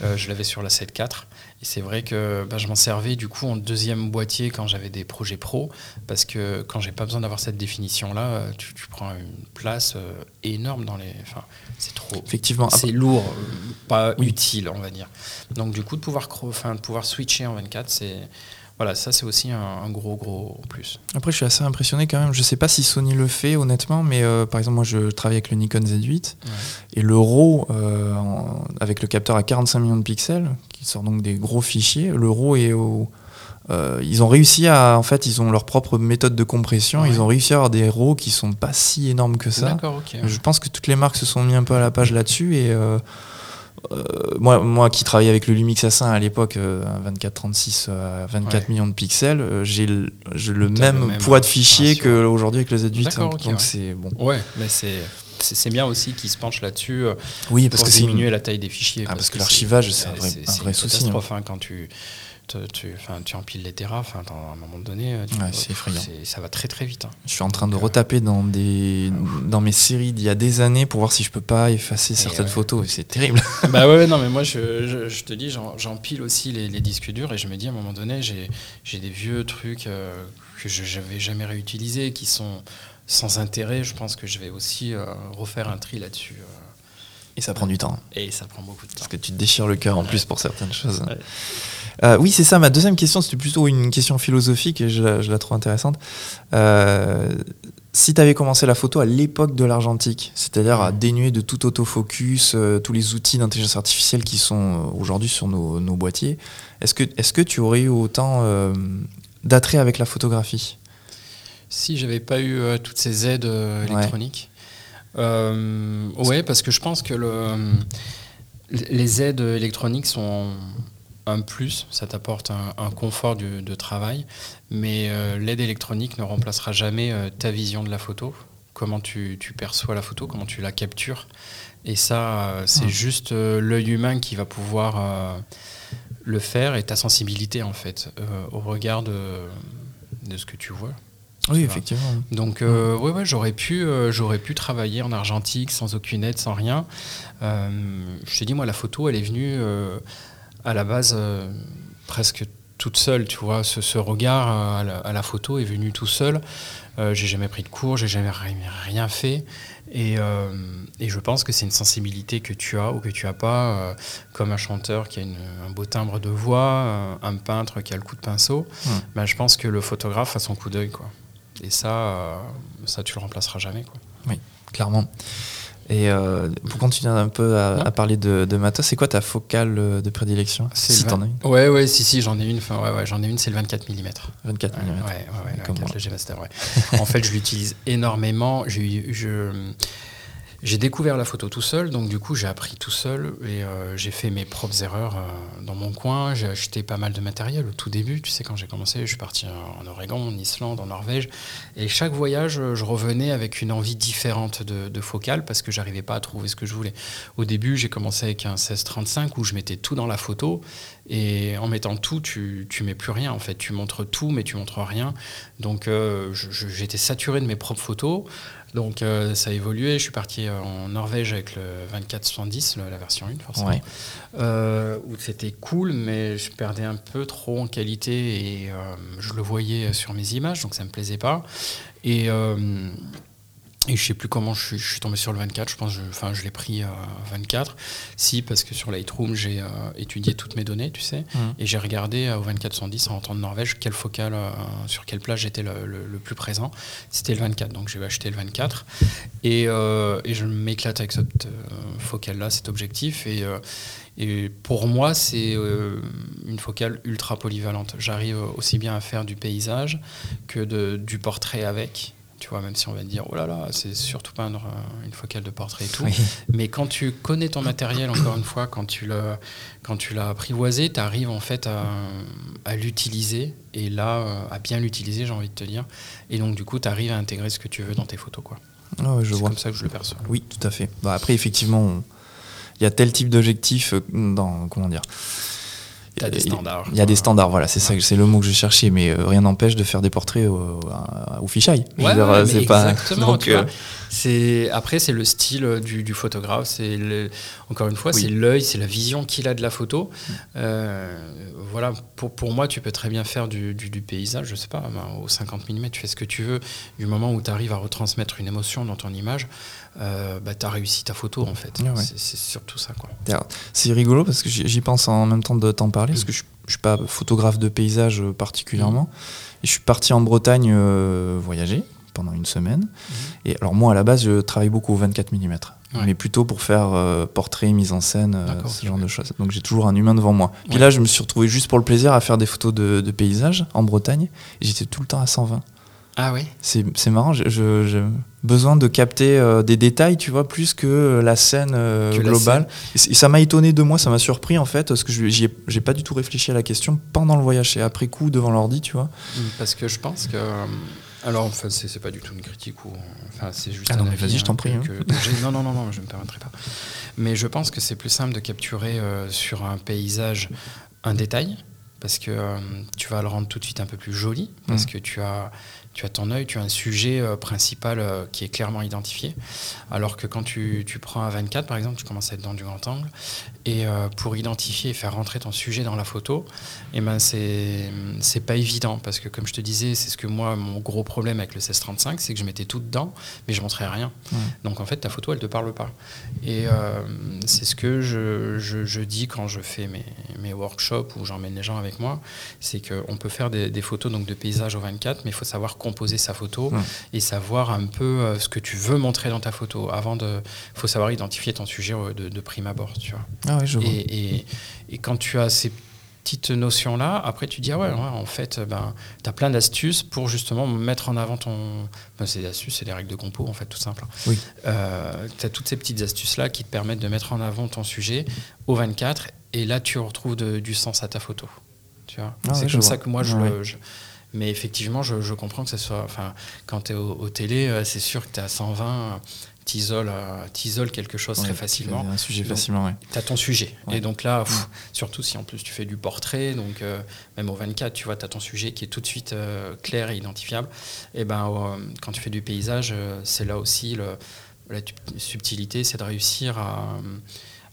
Speaker 2: euh, je l'avais sur la 7.4 et c'est vrai que bah, je m'en servais du coup en deuxième boîtier quand j'avais des projets pro parce que quand j'ai pas besoin d'avoir cette définition là, tu, tu prends une place énorme dans les... Enfin, c'est trop...
Speaker 1: Effectivement.
Speaker 2: C'est lourd, pas
Speaker 1: Oui.
Speaker 2: utile, on va dire. Donc du coup, de pouvoir, de pouvoir switcher en 24, c'est voilà, ça c'est aussi un, un gros gros plus.
Speaker 1: Après, je suis assez impressionné quand même. Je sais pas si Sony le fait honnêtement, mais euh, par exemple, moi, je travaille avec le Nikon Z8 et le RAW euh, en- avec le capteur à 45 millions de pixels, qui sort donc des gros fichiers. Le RAW est au euh, ils ont réussi à, en fait, ils ont leur propre méthode de compression.
Speaker 2: Ouais.
Speaker 1: Ils ont réussi à avoir des RAW qui sont pas si énormes que ça. Je pense que toutes les marques se sont mis un peu à la page là-dessus et euh, euh, moi, moi qui travaillais avec le Lumix A5 à l'époque, euh, 24-36 à 24
Speaker 2: Ouais.
Speaker 1: millions de pixels, euh, j'ai le, même, poids de fichier qu'aujourd'hui avec le Z8.
Speaker 2: D'accord,
Speaker 1: hein, donc
Speaker 2: ouais.
Speaker 1: c'est bon.
Speaker 2: Ouais, mais c'est bien aussi qu'ils se penchent là-dessus euh,
Speaker 1: Oui,
Speaker 2: pour
Speaker 1: que une-
Speaker 2: diminuer la taille des fichiers.
Speaker 1: Ah, parce que l'archivage, c'est un vrai- un souci, hein.
Speaker 2: hein, quand tu, te- tu, tu empiles les terras. Enfin, à un moment donné, euh, tu-
Speaker 1: Ouais, c'est effrayant.
Speaker 2: c'est- ça va très très vite. hein.
Speaker 1: Je suis en train de
Speaker 2: euh,
Speaker 1: retaper dans, des, dans mes séries d'il y a des années pour voir si je peux pas effacer certaines
Speaker 2: ouais.
Speaker 1: photos. Et c'est terrible.
Speaker 2: bah ouais, non, mais moi je, je, je te dis, j'empile aussi les, les disques durs et je me dis à un moment donné, j'ai des vieux trucs euh, que je n'avais jamais réutilisés qui sont sans intérêt. Je pense que je vais aussi euh, refaire un tri là-dessus. euh,
Speaker 1: Et ça prend du temps.
Speaker 2: et ça prend beaucoup de temps.
Speaker 1: Parce que tu te déchires le cœur en plus pour certaines choses.
Speaker 2: Ouais.
Speaker 1: Euh, oui, c'est ça. Ma deuxième question, c'était plutôt une question philosophique et je la, je la trouve intéressante. Euh, si tu avais commencé la photo à l'époque de l'argentique, c'est-à-dire à dénuer de tout autofocus, euh, tous les outils d'intelligence artificielle qui sont aujourd'hui sur nos, nos boîtiers, est-ce que, est que tu aurais eu autant d'attrait avec la photographie?
Speaker 2: Si j'avais pas eu toutes ces aides
Speaker 1: Ouais.
Speaker 2: électroniques. Ouais, parce que je pense que le, les aides électroniques sont un plus, ça t'apporte un, un confort du- de travail, mais euh, l'aide électronique ne remplacera jamais euh, ta vision de la photo, comment tu, tu perçois la photo, comment tu la captures. Et ça, euh, c'est
Speaker 1: Hmm.
Speaker 2: juste l'œil humain qui va pouvoir le faire et ta sensibilité en fait au regard de, de ce que tu vois.
Speaker 1: Oui, effectivement.
Speaker 2: Donc euh, ouais, ouais, j'aurais pu, euh, j'aurais pu travailler en argentique sans aucune aide, sans rien. Euh, je t'ai dit moi la photo, elle est venue à la base euh, presque toute seule, tu vois. Ce, ce regard à la, à la photo est venu tout seul. Euh, j'ai jamais pris de cours, j'ai jamais ri- rien fait. Et, euh, et je pense que c'est une sensibilité que tu as ou que tu as pas, euh, comme un chanteur qui a une- un beau timbre de voix, un peintre qui a le coup de pinceau.
Speaker 1: Hmm.
Speaker 2: Ben, je pense que le photographe a son coup d'œil, quoi. Et ça, ça tu le remplaceras jamais, quoi.
Speaker 1: Clairement. Et euh, pour continuer un peu à,
Speaker 2: Ouais.
Speaker 1: à parler de, de matos, c'est quoi ta focale euh, de prédilection? Si t'en as une.
Speaker 2: Ouais, ouais, si, si, j'en ai une. Enfin, ouais, ouais, j'en ai une, c'est le 24 mm.
Speaker 1: 24
Speaker 2: Ouais,
Speaker 1: mm.
Speaker 2: ouais, ouais, ouais,
Speaker 1: Comme
Speaker 2: 24,
Speaker 1: moi.
Speaker 2: le G-Master, ouais. en fait, je l'utilise énormément. J'ai eu- je- j'ai découvert la photo tout seul, donc du coup, j'ai appris tout seul et euh, j'ai fait mes propres erreurs euh, dans mon coin. J'ai acheté pas mal de matériel au tout début. Tu sais, quand j'ai commencé, je suis parti en Oregon, en Islande, en Norvège. Et chaque voyage, euh, je revenais avec une envie différente de, de focale parce que j'arrivais pas à trouver ce que je voulais. Au début, j'ai commencé avec un 16-35 où je mettais tout dans la photo. Et en mettant tout, tu, tu mets plus rien en fait. Tu montres tout, mais tu montres rien. Donc j'étais saturé de mes propres photos. Donc euh, ça a évolué. Je suis parti euh, en Norvège avec le 24-70, le- la version 1 forcément.
Speaker 1: Ouais.
Speaker 2: Euh, où c'était cool, mais je perdais un peu trop en qualité et euh, je le voyais sur mes images, donc ça me plaisait pas. Et, et je sais plus comment je suis, je suis tombé sur le 24, je pense, que je, enfin je l'ai pris à 24. Si, parce que sur Lightroom, j'ai euh, étudié toutes mes données, tu sais,
Speaker 1: Mhm.
Speaker 2: et j'ai regardé euh, au 24-110 en rentrant de Norvège quelle focale, euh, sur quelle plage j'étais le, le- le plus présent. C'était le 24, donc j'ai acheté le 24. Et, euh, et je m'éclate avec cette euh, focale-là, cet objectif. Et, euh, et pour moi, c'est euh, une focale ultra polyvalente. J'arrive aussi bien à faire du paysage que de, du portrait avec. Tu vois, même si on va te dire, oh là là, c'est surtout pas une, focale de portrait et tout.
Speaker 1: Oui.
Speaker 2: Mais quand tu connais ton matériel, encore une fois, quand tu l'as, quand tu l'as apprivoisé, tu arrives en fait à, à l'utiliser. Et là, euh, à bien l'utiliser, j'ai envie de te dire. Et donc, du coup, tu arrives à intégrer ce que tu veux dans tes photos. Quoi.
Speaker 1: Ah ouais,
Speaker 2: C'est comme ça que je le perçois.
Speaker 1: Oui, tout à fait. Bah, après, effectivement, on- il y a tel type d'objectif euh, dans comment dire.
Speaker 2: Des
Speaker 1: Il y a-
Speaker 2: standards.
Speaker 1: Il y a des standards, voilà, c'est ça, c'est le mot que je cherchais, mais euh, rien n'empêche de faire des portraits au, au fisheye.
Speaker 2: Ouais, ouais,
Speaker 1: euh, c'est pas.
Speaker 2: exactement.
Speaker 1: donc, euh,
Speaker 2: C'est après c'est le style euh, du, du photographe. C'est encore une fois
Speaker 1: Oui.
Speaker 2: c'est l'œil, c'est la vision qu'il a de la photo. Euh, voilà. Pour, pour moi, tu peux très bien faire du, du- du paysage. Je sais pas, ben, au 50 mm, tu fais ce que tu veux. Du moment où tu arrives à retransmettre une émotion dans ton image, euh, bah, tu as réussi ta photo en fait.
Speaker 1: Ouais.
Speaker 2: C'est surtout ça
Speaker 1: C'est rigolo parce que j'y pense en même temps de t'en parler, parce que je, je suis pas photographe de paysage euh, particulièrement. Et je suis parti en Bretagne euh, voyager pendant une semaine. Et alors moi, à la base, je travaille beaucoup au 24 mm.
Speaker 2: Ouais.
Speaker 1: Mais plutôt pour faire euh, portrait, mise en scène, euh, ce genre de choses. Donc j'ai toujours un humain devant moi. Puis
Speaker 2: Ouais.
Speaker 1: là, je me suis retrouvé juste pour le plaisir à faire des photos de, de paysages en Bretagne. Et j'étais tout le temps à 120.
Speaker 2: Ah oui.
Speaker 1: C'est c'est marrant, je, je, je, besoin de capter euh, des détails, tu vois, plus que la scène euh,
Speaker 2: Que la
Speaker 1: globale. Et, ça m'a étonné de moi, ça m'a surpris en fait, parce que je- j'y ai- j'ai pas du tout réfléchi à la question pendant le voyage, et après coup devant l'ordi, tu vois.
Speaker 2: Parce que je pense que. euh, Alors, enfin, c'est c'est pas du tout une critique ou. Enfin, c'est juste
Speaker 1: Ah non, mais vas-y, je t'en
Speaker 2: que-
Speaker 1: prie, hein.
Speaker 2: que- j'ai- non, non, non, non, je me permettrai pas. Mais je pense que c'est plus simple de capturer euh, sur un paysage un détail, parce que euh, tu vas le rendre tout de suite un peu plus joli, parce
Speaker 1: Mm.
Speaker 2: que tu as. Tu as ton œil, tu as un sujet euh, principal euh, qui est clairement identifié. Alors que quand tu, tu prends un 24, par exemple, tu commences à être dans du grand angle. Et euh, pour identifier et faire rentrer ton sujet dans la photo, eh ben c'est pas évident parce que comme je te disais, c'est ce que moi mon gros problème avec le 1635, c'est que je mettais tout dedans, mais je montrais rien. Donc en fait ta photo elle te parle pas. Et c'est ce que je, je- je dis quand je fais mes, mes workshops où j'emmène les gens avec moi, c'est qu'on peut faire des, des photos donc de paysages au 24, mais il faut savoir composer sa photo et savoir un peu euh, ce que tu veux montrer dans ta photo. Avant de, faut savoir identifier ton sujet euh, de, de prime abord, tu vois.
Speaker 1: Ah ouais, je vois.
Speaker 2: Et, et- et quand tu as ces petites notions-là, après tu dis, ah ouais, ouais, en fait, ben, tu as plein d'astuces pour justement mettre en avant ton... Ben, c'est des astuces, c'est des règles de compo, en fait, tout simple.
Speaker 1: Oui.
Speaker 2: tu as toutes ces petites astuces-là qui te permettent de mettre en avant ton sujet au 24, et là, tu retrouves de- du sens à ta photo. Tu vois
Speaker 1: Ah
Speaker 2: c'est
Speaker 1: ouais,
Speaker 2: comme ça que moi, je,
Speaker 1: Ouais.
Speaker 2: le- je- Mais effectivement, je, je comprends que ce soit... Enfin, quand tu es au, au télé, euh, c'est sûr que tu es à 120, t'isoles euh, t'isoles quelque chose très facilement
Speaker 1: Un sujet
Speaker 2: Donc,
Speaker 1: facilement, ouais.
Speaker 2: tu as ton sujet.
Speaker 1: Ouais.
Speaker 2: Et donc là, pff, surtout si en plus tu fais du portrait, donc euh, même au 24, tu vois, tu as ton sujet qui est tout de suite euh, clair et identifiable. Et ben euh, quand tu fais du paysage, c'est là aussi le- la subtilité, c'est de réussir à,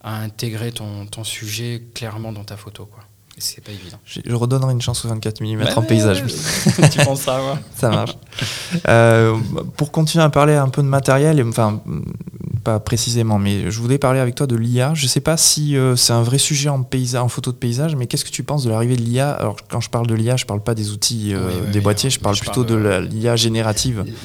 Speaker 2: à intégrer ton, ton sujet clairement dans ta photo. Quoi. C'est pas évident.
Speaker 1: Je je redonnerai une chance au 24 mm
Speaker 2: Bah
Speaker 1: en paysage.
Speaker 2: tu penses ça, ouais.
Speaker 1: Ça marche. Euh, pour continuer à parler un peu de matériel, et- enfin, pas précisément, mais je voulais parler avec toi de l'IA. Je sais pas si euh, c'est un vrai sujet en, paysage, en photo de paysage, mais qu'est-ce que tu penses de l'arrivée de l'IA Alors, quand je parle de l'IA, je parle pas des outils, euh,
Speaker 2: Oui, oui,
Speaker 1: des
Speaker 2: oui,
Speaker 1: boîtiers, je parle
Speaker 2: je
Speaker 1: plutôt
Speaker 2: parle
Speaker 1: de l'IA générative,
Speaker 2: Les- ouais.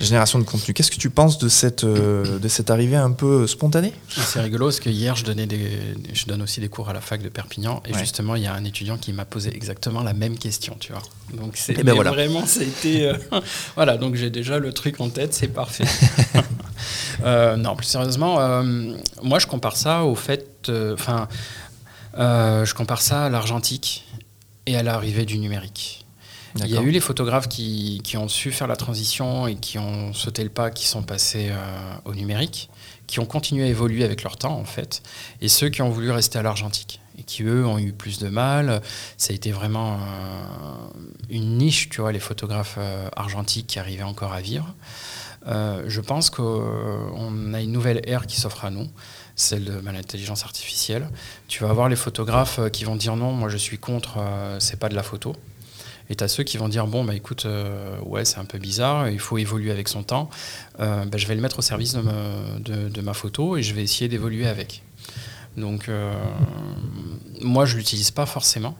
Speaker 1: Génération de contenu. Qu'est-ce que tu penses de cette, euh, de cette arrivée un peu spontanée?
Speaker 2: C'est rigolo parce que hier je donnais des, je donne aussi des cours à la fac de Perpignan et
Speaker 1: Ouais.
Speaker 2: justement il y a un étudiant qui m'a posé exactement la même question, tu vois. Donc c'est
Speaker 1: Eh ben voilà.
Speaker 2: vraiment c'était euh, voilà donc j'ai déjà le truc en tête, c'est parfait. Euh, non plus sérieusement, moi je compare ça au fait, enfin je compare ça à l'argentique et à l'arrivée du numérique. Il y a eu les photographes qui, qui ont su faire la transition et qui ont sauté le pas, qui sont passés euh, au numérique, qui ont continué à évoluer avec leur temps en fait, et ceux qui ont voulu rester à l'argentique et qui eux ont eu plus de mal. Ça a été vraiment euh, une niche, tu vois, les photographes euh, argentiques qui arrivaient encore à vivre. Je pense qu'on a une nouvelle ère qui s'offre à nous, celle de bah, l'intelligence artificielle. Tu vas avoir les photographes qui vont dire non, moi je suis contre, c'est pas de la photo. Et tu as ceux qui vont dire bon, bah écoute, euh, ouais, c'est un peu bizarre, il faut évoluer avec son temps. Euh, bah, je vais le mettre au service de, me- de- de ma photo et je vais essayer d'évoluer avec. Donc, euh, moi, je l'utilise pas forcément.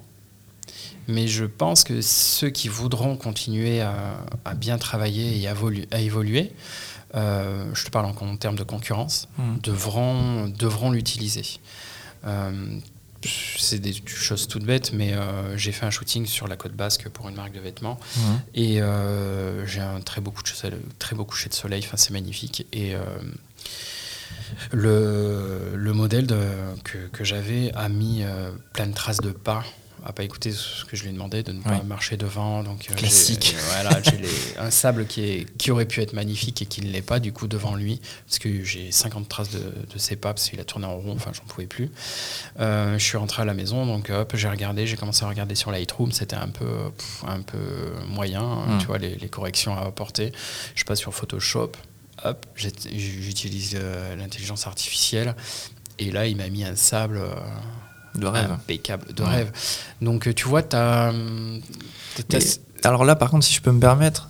Speaker 2: Mais je pense que ceux qui voudront continuer à, à bien travailler et à, volu- à évoluer, euh, je te parle en, en termes de concurrence,
Speaker 1: Hmm.
Speaker 2: devront, devront l'utiliser. Euh, c'est des choses toutes bêtes, mais euh, j'ai fait un shooting sur la côte basque pour une marque de vêtements
Speaker 1: Mhm.
Speaker 2: et euh, j'ai un très beau, coucher, très beau coucher de soleil, enfin, c'est magnifique. Et euh, le, le modèle de- que, que j'avais a mis plein de traces de pas, pas écouté ce que je lui ai demandé, de ne pas
Speaker 1: Ouais.
Speaker 2: marcher devant. Donc, euh,
Speaker 1: Classique.
Speaker 2: voilà, j'ai un sable qui, est, qui aurait pu être magnifique et qui ne l'est pas, du coup, devant lui, parce que j'ai 50 traces de, de ses pas, parce qu'il a tourné en rond, enfin, j'en pouvais plus. Euh, je suis rentré à la maison, donc hop, j'ai regardé, j'ai commencé à regarder sur Lightroom, c'était un peu, pff, un peu moyen, hein,
Speaker 1: Mm.
Speaker 2: tu vois, les, les corrections à apporter. Je passe sur Photoshop, hop, j'utilise euh, l'intelligence artificielle, et là, il m'a mis un sable. euh,
Speaker 1: De rêve.
Speaker 2: impeccable, de
Speaker 1: Ouais.
Speaker 2: rêve. Donc, euh, tu vois, tu as.
Speaker 1: Mais- alors là, par contre, si je peux me permettre,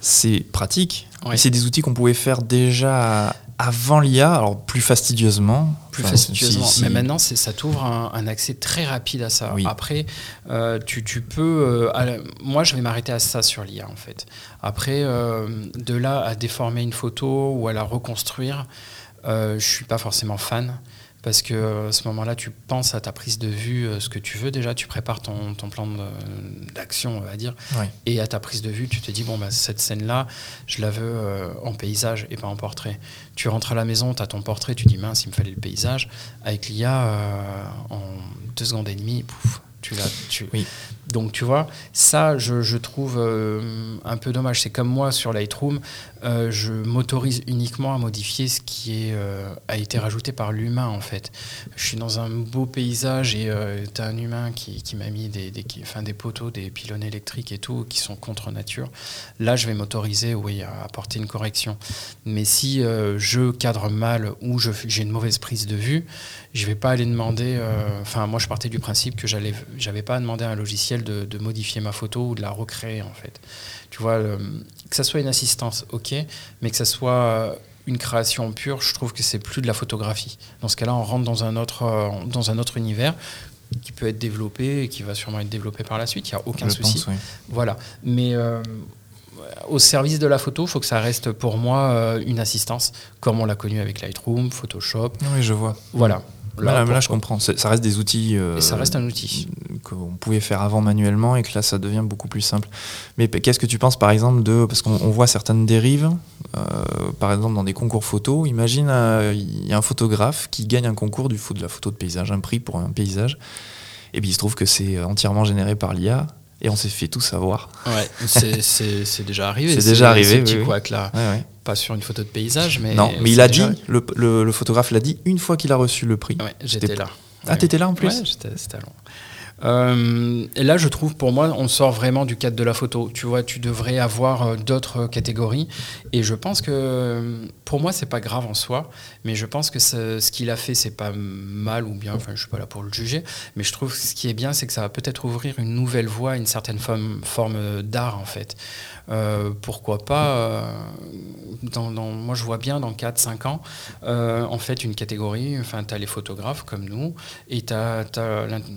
Speaker 1: c'est pratique.
Speaker 2: Ouais.
Speaker 1: C'est des outils qu'on pouvait faire déjà avant l'IA, alors plus fastidieusement.
Speaker 2: plus
Speaker 1: Enfin,
Speaker 2: fastidieusement.
Speaker 1: si- si-
Speaker 2: Mais maintenant, ça t'ouvre un, un accès très rapide à ça.
Speaker 1: Oui.
Speaker 2: Après, euh, tu, tu peux. euh, la- moi, je vais m'arrêter à ça sur l'IA, en fait. Après, euh, de là à déformer une photo ou à la reconstruire, je suis pas forcément fan. Parce que à ce moment-là, tu penses à ta prise de vue, ce que tu veux déjà, tu prépares ton, ton plan d'action, on va dire, et à ta prise de vue, tu te dis, bon, bah, cette scène-là, je la veux en paysage et pas en portrait. Tu rentres à la maison, tu as ton portrait, tu dis, mince, il me fallait le paysage. Avec l'IA, en deux secondes et demie, pouf, tu l'as. Tu... Oui. Donc tu vois, ça je, trouve euh, un peu dommage. C'est comme moi sur Lightroom, euh, je m'autorise uniquement à modifier ce qui est, euh, a été rajouté par l'humain en fait. Je suis dans un beau paysage et tu as un humain qui, m'a mis des, des, des poteaux, des pylônes électriques et tout qui sont contre nature. Là je vais m'autoriser oui, à apporter une correction. Mais si je cadre mal ou j'ai une mauvaise prise de vue, je vais pas aller demander. Enfin moi je partais du principe que j'allais, j'avais pas à demander à un logiciel de, modifier ma photo ou de la recréer en fait. Tu vois, que ça soit une assistance, ok, mais que ça soit euh, une création pure, je trouve que c'est plus de la photographie. Dans ce cas-là, on rentre dans un autre, euh, dans un autre univers qui peut être développé et qui va sûrement être développé par la suite. Il n'y a aucun souci. Voilà. Mais euh, au service de la photo, il faut que ça reste pour moi une assistance, comme on l'a connu avec Lightroom, Photoshop.
Speaker 1: Oui, je vois.
Speaker 2: Voilà.
Speaker 1: Là, je comprends. Ça reste des outils.
Speaker 2: et ça reste un outil
Speaker 1: qu'on pouvait faire avant manuellement et que là ça devient beaucoup plus simple. Mais qu'est-ce que tu penses par exemple de parce qu'on voit certaines dérives, euh, par exemple dans des concours photo. Imagine euh, il y a un photographe qui gagne un concours du de la photo de paysage, un prix pour un paysage, et puis il se trouve que c'est entièrement généré par l'IA. Et on s'est fait tout savoir.
Speaker 2: Ouais, c'est déjà arrivé.
Speaker 1: C'est déjà arrivé.
Speaker 2: petit là. Pas sur une photo de paysage, mais.
Speaker 1: Non, mais il a dit, le, le, photographe l'a dit une fois qu'il a reçu le prix.
Speaker 2: Ouais, j'étais là.
Speaker 1: Ah, t'étais là en plus
Speaker 2: Ouais, c'était long. Euh, et là, je trouve, pour moi, on sort vraiment du cadre de la photo. Tu vois, tu devrais avoir euh, d'autres catégories. Et je pense que, pour moi, c'est pas grave en soi, mais je pense que ce, qu'il a fait, c'est pas mal ou bien. Enfin, je suis pas là pour le juger, mais je trouve que ce qui est bien, c'est que ça va peut-être ouvrir une nouvelle voie, une certaine forme d'art, en fait. Euh, pourquoi pas, euh, dans, moi je vois bien dans 4-5 ans, euh, en fait une catégorie, enfin tu as les photographes comme nous, et tu as,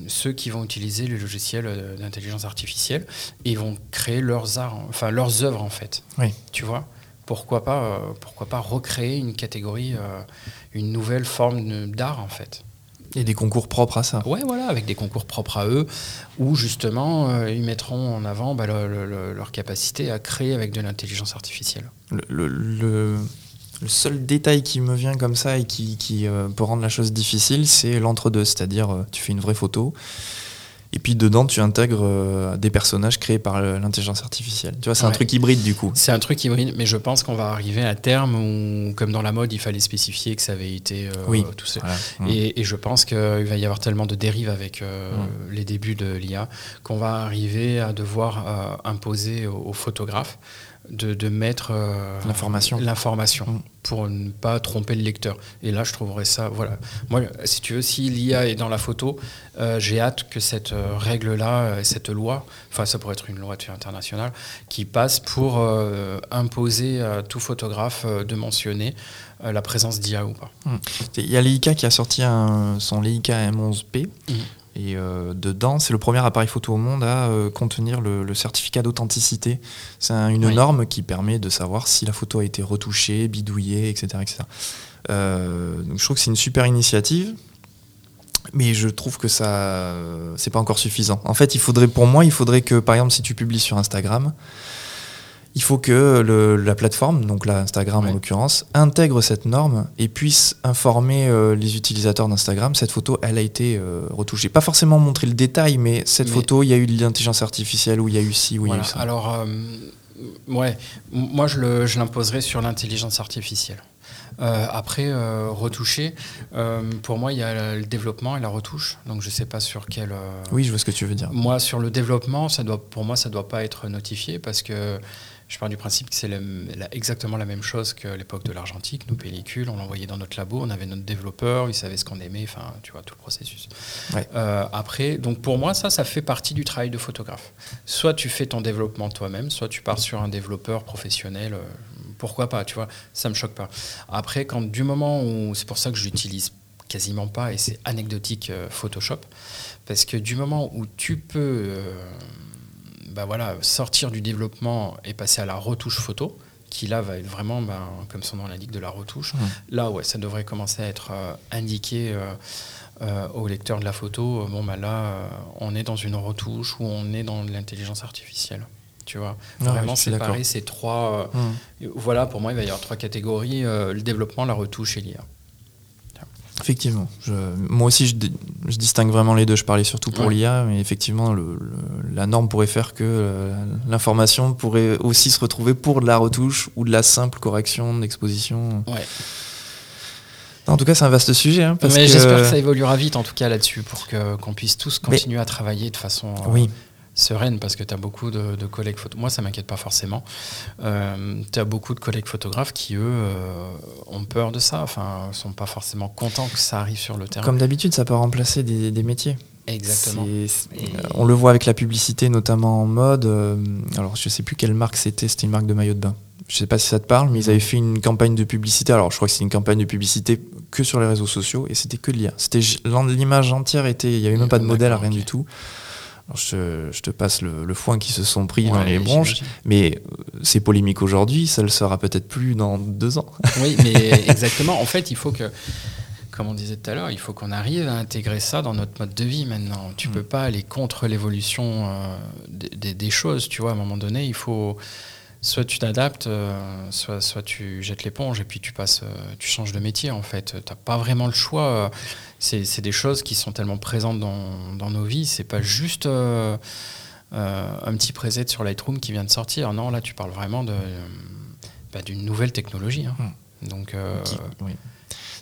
Speaker 2: ceux qui vont utiliser le logiciel d'intelligence artificielle, et ils vont créer leurs arts, enfin leurs œuvres en fait.
Speaker 1: Oui.
Speaker 2: Tu vois? Pourquoi pas, pourquoi pas recréer une catégorie, une nouvelle forme d'art en fait
Speaker 1: et des concours propres à ça.
Speaker 2: Ouais, voilà, avec des concours propres à eux, où justement, euh, ils mettront en avant bah, leur capacité à créer avec de l'intelligence artificielle.
Speaker 1: Le, seul détail qui me vient comme ça et qui, euh, peut rendre la chose difficile, c'est l'entre-deux. C'est-à-dire, euh, tu fais une vraie photo, et puis dedans, tu intègres euh, des personnages créés par l'intelligence artificielle. Tu vois, c'est un truc hybride du coup.
Speaker 2: C'est un truc hybride, mais je pense qu'on va arriver à terme où, comme dans la mode, il fallait spécifier que ça avait été euh,
Speaker 1: oui,
Speaker 2: tout ça. Mm. Et, je pense qu'il va y avoir tellement de dérives avec euh, mm. les débuts de l'IA qu'on va arriver à devoir imposer aux photographes de, mettre euh,
Speaker 1: l'information,
Speaker 2: l'information mm. pour ne pas tromper le lecteur. Et là, je trouverais ça, voilà. Moi, si tu veux, si l'IA est dans la photo, euh, j'ai hâte que cette euh, règle-là, cette loi, enfin, ça pourrait être une loi internationale, qui passe pour imposer à tout photographe de mentionner la présence d'IA ou pas.
Speaker 1: Mm. Il y a l'IK qui a sorti son Leica M11P. Et euh, dedans, c'est le premier appareil photo au monde à euh, contenir le, certificat d'authenticité. C'est une norme qui permet de savoir si la photo a été retouchée, bidouillée, etc. etc. Euh, donc je trouve que c'est une super initiative, mais je trouve que ça, c'est pas encore suffisant. En fait, il faudrait, pour moi, il faudrait que, par exemple, si tu publies sur Instagram, il faut que la plateforme, donc la Instagram en l'occurrence, intègre cette norme et puisse informer euh, les utilisateurs d'Instagram, cette photo, elle a été euh, retouchée. Pas forcément montrer le détail, mais cette photo, il y a eu de l'intelligence artificielle, ou il y a eu ci, ou il y a eu ça.
Speaker 2: Alors, euh, ouais, moi je l'imposerai sur l'intelligence artificielle. après, retoucher, pour moi, il y a le développement et la retouche. Donc, je ne sais pas sur quel.
Speaker 1: oui, je vois ce que tu veux dire.
Speaker 2: Moi, sur le développement, ça doit, pour moi, ça ne doit pas être notifié parce que je pars du principe que c'est exactement la même chose que l'époque de l'argentique. Nos pellicules, on l'envoyait dans notre labo, on avait notre développeur, il savait ce qu'on aimait, enfin, tu vois, tout le processus. Euh, après, donc pour moi, ça, ça fait partie du travail de photographe. Soit tu fais ton développement toi-même, soit tu pars sur un développeur professionnel. Euh, pourquoi pas, tu vois, ça me choque pas. Après, quand du moment où, c'est pour ça que j'utilise quasiment pas, et c'est anecdotique euh, Photoshop, parce que du moment où tu peux bah voilà, sortir du développement et passer à la retouche photo, partie-là va être vraiment, ben, comme son nom l'indique, de la retouche. Là, ouais, ça devrait commencer à être indiqué au lecteur de la photo. Bon, ben là, on est dans une retouche ou on est dans l'intelligence artificielle tu vois. Vraiment séparer ces trois. Voilà, pour moi, il va y avoir trois catégories le développement, la retouche et l'IA.
Speaker 1: Effectivement. moi aussi, je, distingue vraiment les deux. Je parlais surtout pour l'IA, mais effectivement, la norme pourrait faire que euh, l'information pourrait aussi se retrouver pour de la retouche ou de la simple correction d'exposition. Ouais. En tout cas, c'est un vaste sujet. Hein,
Speaker 2: mais j'espère que ça évoluera vite, en tout cas, là-dessus, pour qu'on puisse tous continuer à travailler de façon. Euh,
Speaker 1: oui
Speaker 2: sereine parce que tu as beaucoup de, collègues photographes. Moi, ça m'inquiète pas forcément. Euh, tu as beaucoup de collègues photographes qui, eux, euh, ont peur de ça. Enfin, sont pas forcément contents que ça arrive sur le terrain.
Speaker 1: Comme d'habitude, ça peut remplacer des, métiers.
Speaker 2: Exactement.
Speaker 1: On le voit avec la publicité, notamment en mode. Euh, alors, je sais plus quelle marque c'était. C'était une marque de maillot de bain. Je sais pas si ça te parle, mais ils avaient fait une campagne de publicité. Alors, je crois que c'est une campagne de publicité que sur les réseaux sociaux et c'était que de l'IA. C'était l'image entière était. Il y avait même pas de modèle, rien du tout je, te passe le, foin qui se sont pris dans les bronches, mais euh, c'est polémique aujourd'hui, ça le sera peut-être plus dans deux ans.
Speaker 2: Oui, mais exactement. En fait, il faut que, comme on disait tout à l'heure, il faut qu'on arrive à intégrer ça dans notre mode de vie maintenant. Tu ne mm. peux pas aller contre l'évolution euh, des, choses, tu vois. À un moment donné, il faut soit tu t'adaptes, euh, soit, soit tu jettes l'éponge et puis tu passes, tu changes de métier en fait. Tu n'as pas vraiment le choix c'est des choses qui sont tellement présentes dans, nos vies. C'est pas juste euh, euh, un petit preset sur Lightroom qui vient de sortir. Non, là, tu parles vraiment bah, d'une nouvelle technologie. Hein. Hmm. Donc, euh,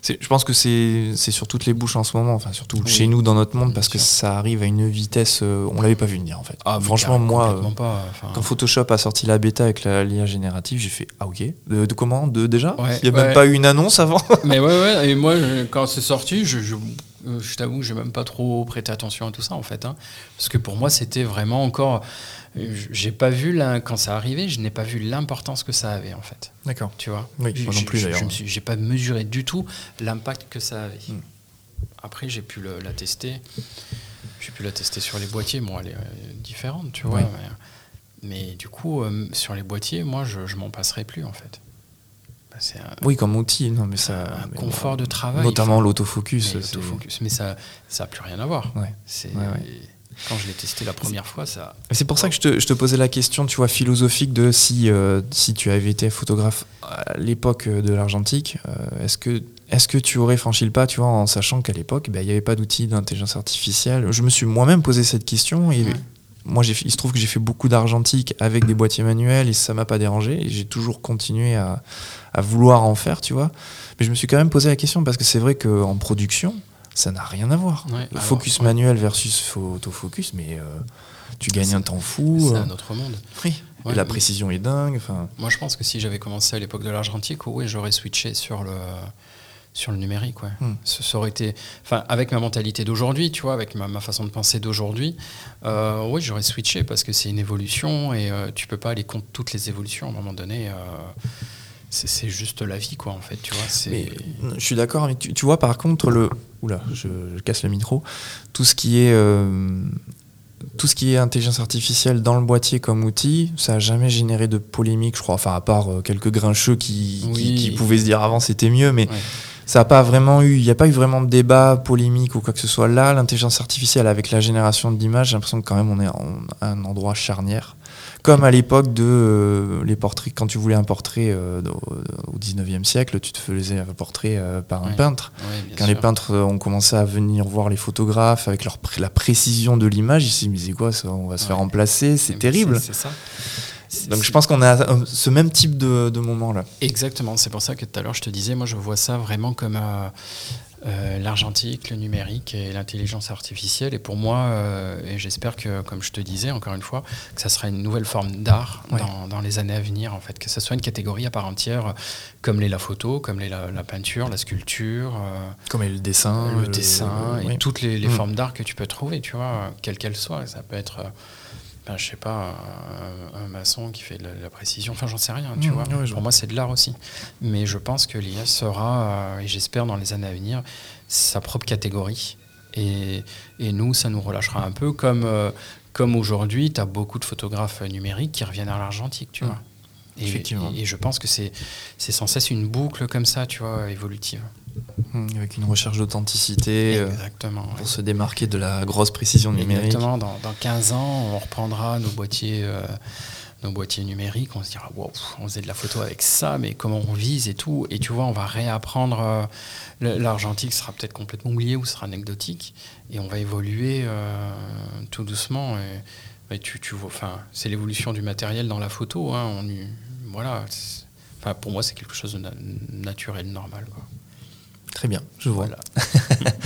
Speaker 1: je pense que c'est sur toutes les bouches en ce moment, enfin surtout chez nous dans notre monde, parce que ça arrive à une vitesse, euh, on l'avait pas vu venir en fait. Ah, Franchement, moi, euh, quand Photoshop a sorti la bêta avec l'IA générative, j'ai fait ah ok, de, comment, de déjà? Il n'y a même pas eu une annonce avant?
Speaker 2: Mais ouais ouais, et moi quand c'est sorti, je, je, je t'avoue, j'ai même pas trop prêté attention à tout ça en fait, hein. parce que pour moi c'était vraiment encore j'ai pas vu quand ça arrivait, je n'ai pas vu l'importance que ça avait en fait.
Speaker 1: D'accord.
Speaker 2: Tu vois?
Speaker 1: Oui, moi non plus d'ailleurs.
Speaker 2: Je j'ai pas mesuré du tout l'impact que ça avait. Hmm. Après, j'ai pu la tester. J'ai pu la tester sur les boîtiers. Bon, elle est euh, différente, tu vois. Mais, du coup, euh, sur les boîtiers, moi, je, je m'en passerai plus en fait.
Speaker 1: Bah, oui, comme outil, non, mais ça.
Speaker 2: Un confort de travail.
Speaker 1: Notamment l'autofocus.
Speaker 2: Mais, ça, ça a plus rien à voir. Ouais. C'est. Quand je l'ai testé la première fois, ça.
Speaker 1: C'est pour ça que je te, je te, posais la question, tu vois, philosophique de si, euh, si tu avais été photographe à l'époque de l'argentique, euh, est-ce que, est que tu aurais franchi le pas, tu vois, en sachant qu'à l'époque, ben, il n'y avait pas d'outils d'intelligence artificielle? Je me suis moi-même posé cette question et. Moi, il se trouve que j'ai fait beaucoup d'argentique avec des boîtiers manuels et ça m'a pas dérangé. Et j'ai toujours continué à, à, vouloir en faire, tu vois. Mais je me suis quand même posé la question parce que c'est vrai qu'en production, ça n'a rien à voir. focus manuel versus autofocus, mais euh, tu gagnes un temps fou.
Speaker 2: C'est un autre monde.
Speaker 1: Oui. la précision est dingue.
Speaker 2: Moi, je pense que si j'avais commencé à l'époque de l'argentique, oui, j'aurais switché sur le sur le numérique. Ouais. Hmm. Ça, aurait été, enfin, avec ma mentalité d'aujourd'hui, tu vois, avec ma, façon de penser d'aujourd'hui, euh, oui, j'aurais switché parce que c'est une évolution et euh, tu peux pas aller contre toutes les évolutions à un moment donné c'est juste la vie, quoi, en fait. Tu vois,
Speaker 1: je suis d'accord, mais tu, vois, par contre, le. Oula, je, casse le micro. Tout ce qui est. Euh, tout ce qui est intelligence artificielle dans le boîtier comme outil, ça n'a jamais généré de polémique, je crois. Enfin, à part euh, quelques grincheux qui, qui, pouvaient se dire avant c'était mieux, mais ça n'a pas vraiment eu. Il n'y a pas eu vraiment de débat polémique ou quoi que ce soit. Là, l'intelligence artificielle avec la génération d'images, j'ai l'impression que quand même on est à un endroit charnière. Comme à l'époque de euh, les portraits, quand tu voulais un portrait euh, au 19e siècle, tu te faisais un portrait euh, par un peintre. quand les peintres ont commencé à venir voir les photographes avec leur la précision de l'image, ils se disaient, mais c'est quoi ça? On va se faire remplacer, c'est terrible.
Speaker 2: C'est ça.
Speaker 1: Donc je pense qu'on a ce même type de, de moment-là.
Speaker 2: Exactement, c'est pour ça que tout à l'heure je te disais, moi je vois ça vraiment comme euh, l'argentique, le numérique et l'intelligence artificielle. Et pour moi, euh, et j'espère que, comme je te disais encore une fois, que ça sera une nouvelle forme d'art dans, les années à venir, en fait, que ce soit une catégorie à part entière, comme l'est la photo, comme l'est la, peinture, la sculpture,
Speaker 1: euh, comme est le dessin,
Speaker 2: le, dessin et toutes les, mm. formes d'art que tu peux trouver, tu vois, quelles qu'elles soient. Ça peut être ben, je sais pas, un, maçon qui fait de la, précision, enfin j'en sais rien, tu mmh, vois. Pour moi c'est de l'art aussi. Mais je pense que l'IA sera, euh, et j'espère dans les années à venir, sa propre catégorie. Et, et nous, ça nous relâchera un peu comme, euh, comme aujourd'hui, tu as beaucoup de photographes numériques qui reviennent à l'argentique, tu mmh. vois. Et,
Speaker 1: Effectivement.
Speaker 2: et- et je pense que c'est c'est sans cesse une boucle comme ça, tu vois, évolutive.
Speaker 1: Hum, Avec une recherche d'authenticité euh,
Speaker 2: ouais.
Speaker 1: pour se démarquer de la grosse précision numérique.
Speaker 2: Exactement. Dans, dans 15 ans, on reprendra nos boîtiers, euh, nos boîtiers numériques. On se dira, wow, on faisait de la photo avec ça, mais comment on vise et tout. Et tu vois, on va réapprendre. euh, L'argentique sera peut-être complètement oublié ou sera anecdotique. Et on va évoluer euh, tout doucement. Et, et tu, tu vois, enfin, c'est l'évolution du matériel dans la photo. hein. On voilà. pour moi, c'est quelque chose de na- naturel, normal. quoi.
Speaker 1: Très bien, je vois.
Speaker 2: Voilà.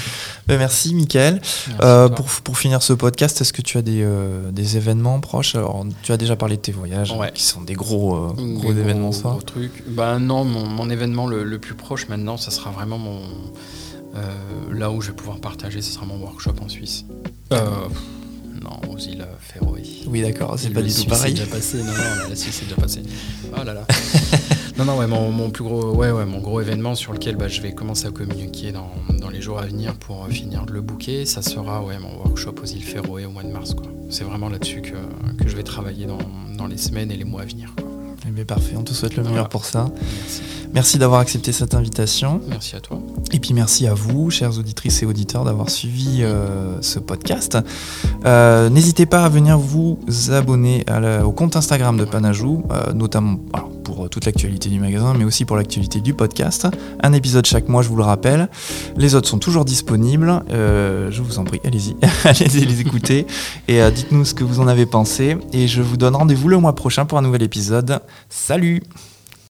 Speaker 1: Ben, merci, Michael.
Speaker 2: Merci
Speaker 1: Euh, pour, pour finir ce podcast, est-ce que tu as des, euh, des événements proches? Alors, tu as déjà parlé de tes voyages,
Speaker 2: Ouais.
Speaker 1: qui sont des gros, euh,
Speaker 2: Des
Speaker 1: gros événements, ça.
Speaker 2: gros trucs. Bah non, mon, mon événement le, le plus proche maintenant, ça sera vraiment mon. là où je vais pouvoir partager, ce sera mon workshop en Suisse. Non, aux îles Féroé.
Speaker 1: Oui, d'accord, c'est pas du tout pareil.
Speaker 2: déjà passé. Non, non, la Suisse est déjà passée. Oh là là. non, non, ouais, mon, mon plus gros, ouais, ouais, mon gros événement sur lequel bah, je vais commencer à communiquer dans, dans les jours à venir pour euh, finir de le booker, ça sera ouais, mon workshop aux îles Féroé au mois de mars. C'est vraiment là-dessus que, que je vais travailler dans, dans les semaines et les mois à venir. quoi.
Speaker 1: Parfait, on te souhaite le meilleur pour ça.
Speaker 2: Merci.
Speaker 1: Merci d'avoir accepté cette invitation.
Speaker 2: Merci à toi.
Speaker 1: Et puis merci à vous, chères auditrices et auditeurs, d'avoir suivi euh, ce podcast. Euh, N'hésitez pas à venir vous abonner à la- au compte Instagram de Panajou, euh, notamment alors, pour toute l'actualité du magasin, mais aussi pour l'actualité du podcast. Un épisode chaque mois, je vous le rappelle. Les autres sont toujours disponibles. Je vous en prie, allez-y, allez les écouter et dites-nous ce que vous en avez pensé. Et je vous donne rendez-vous le mois prochain pour un nouvel épisode. Salut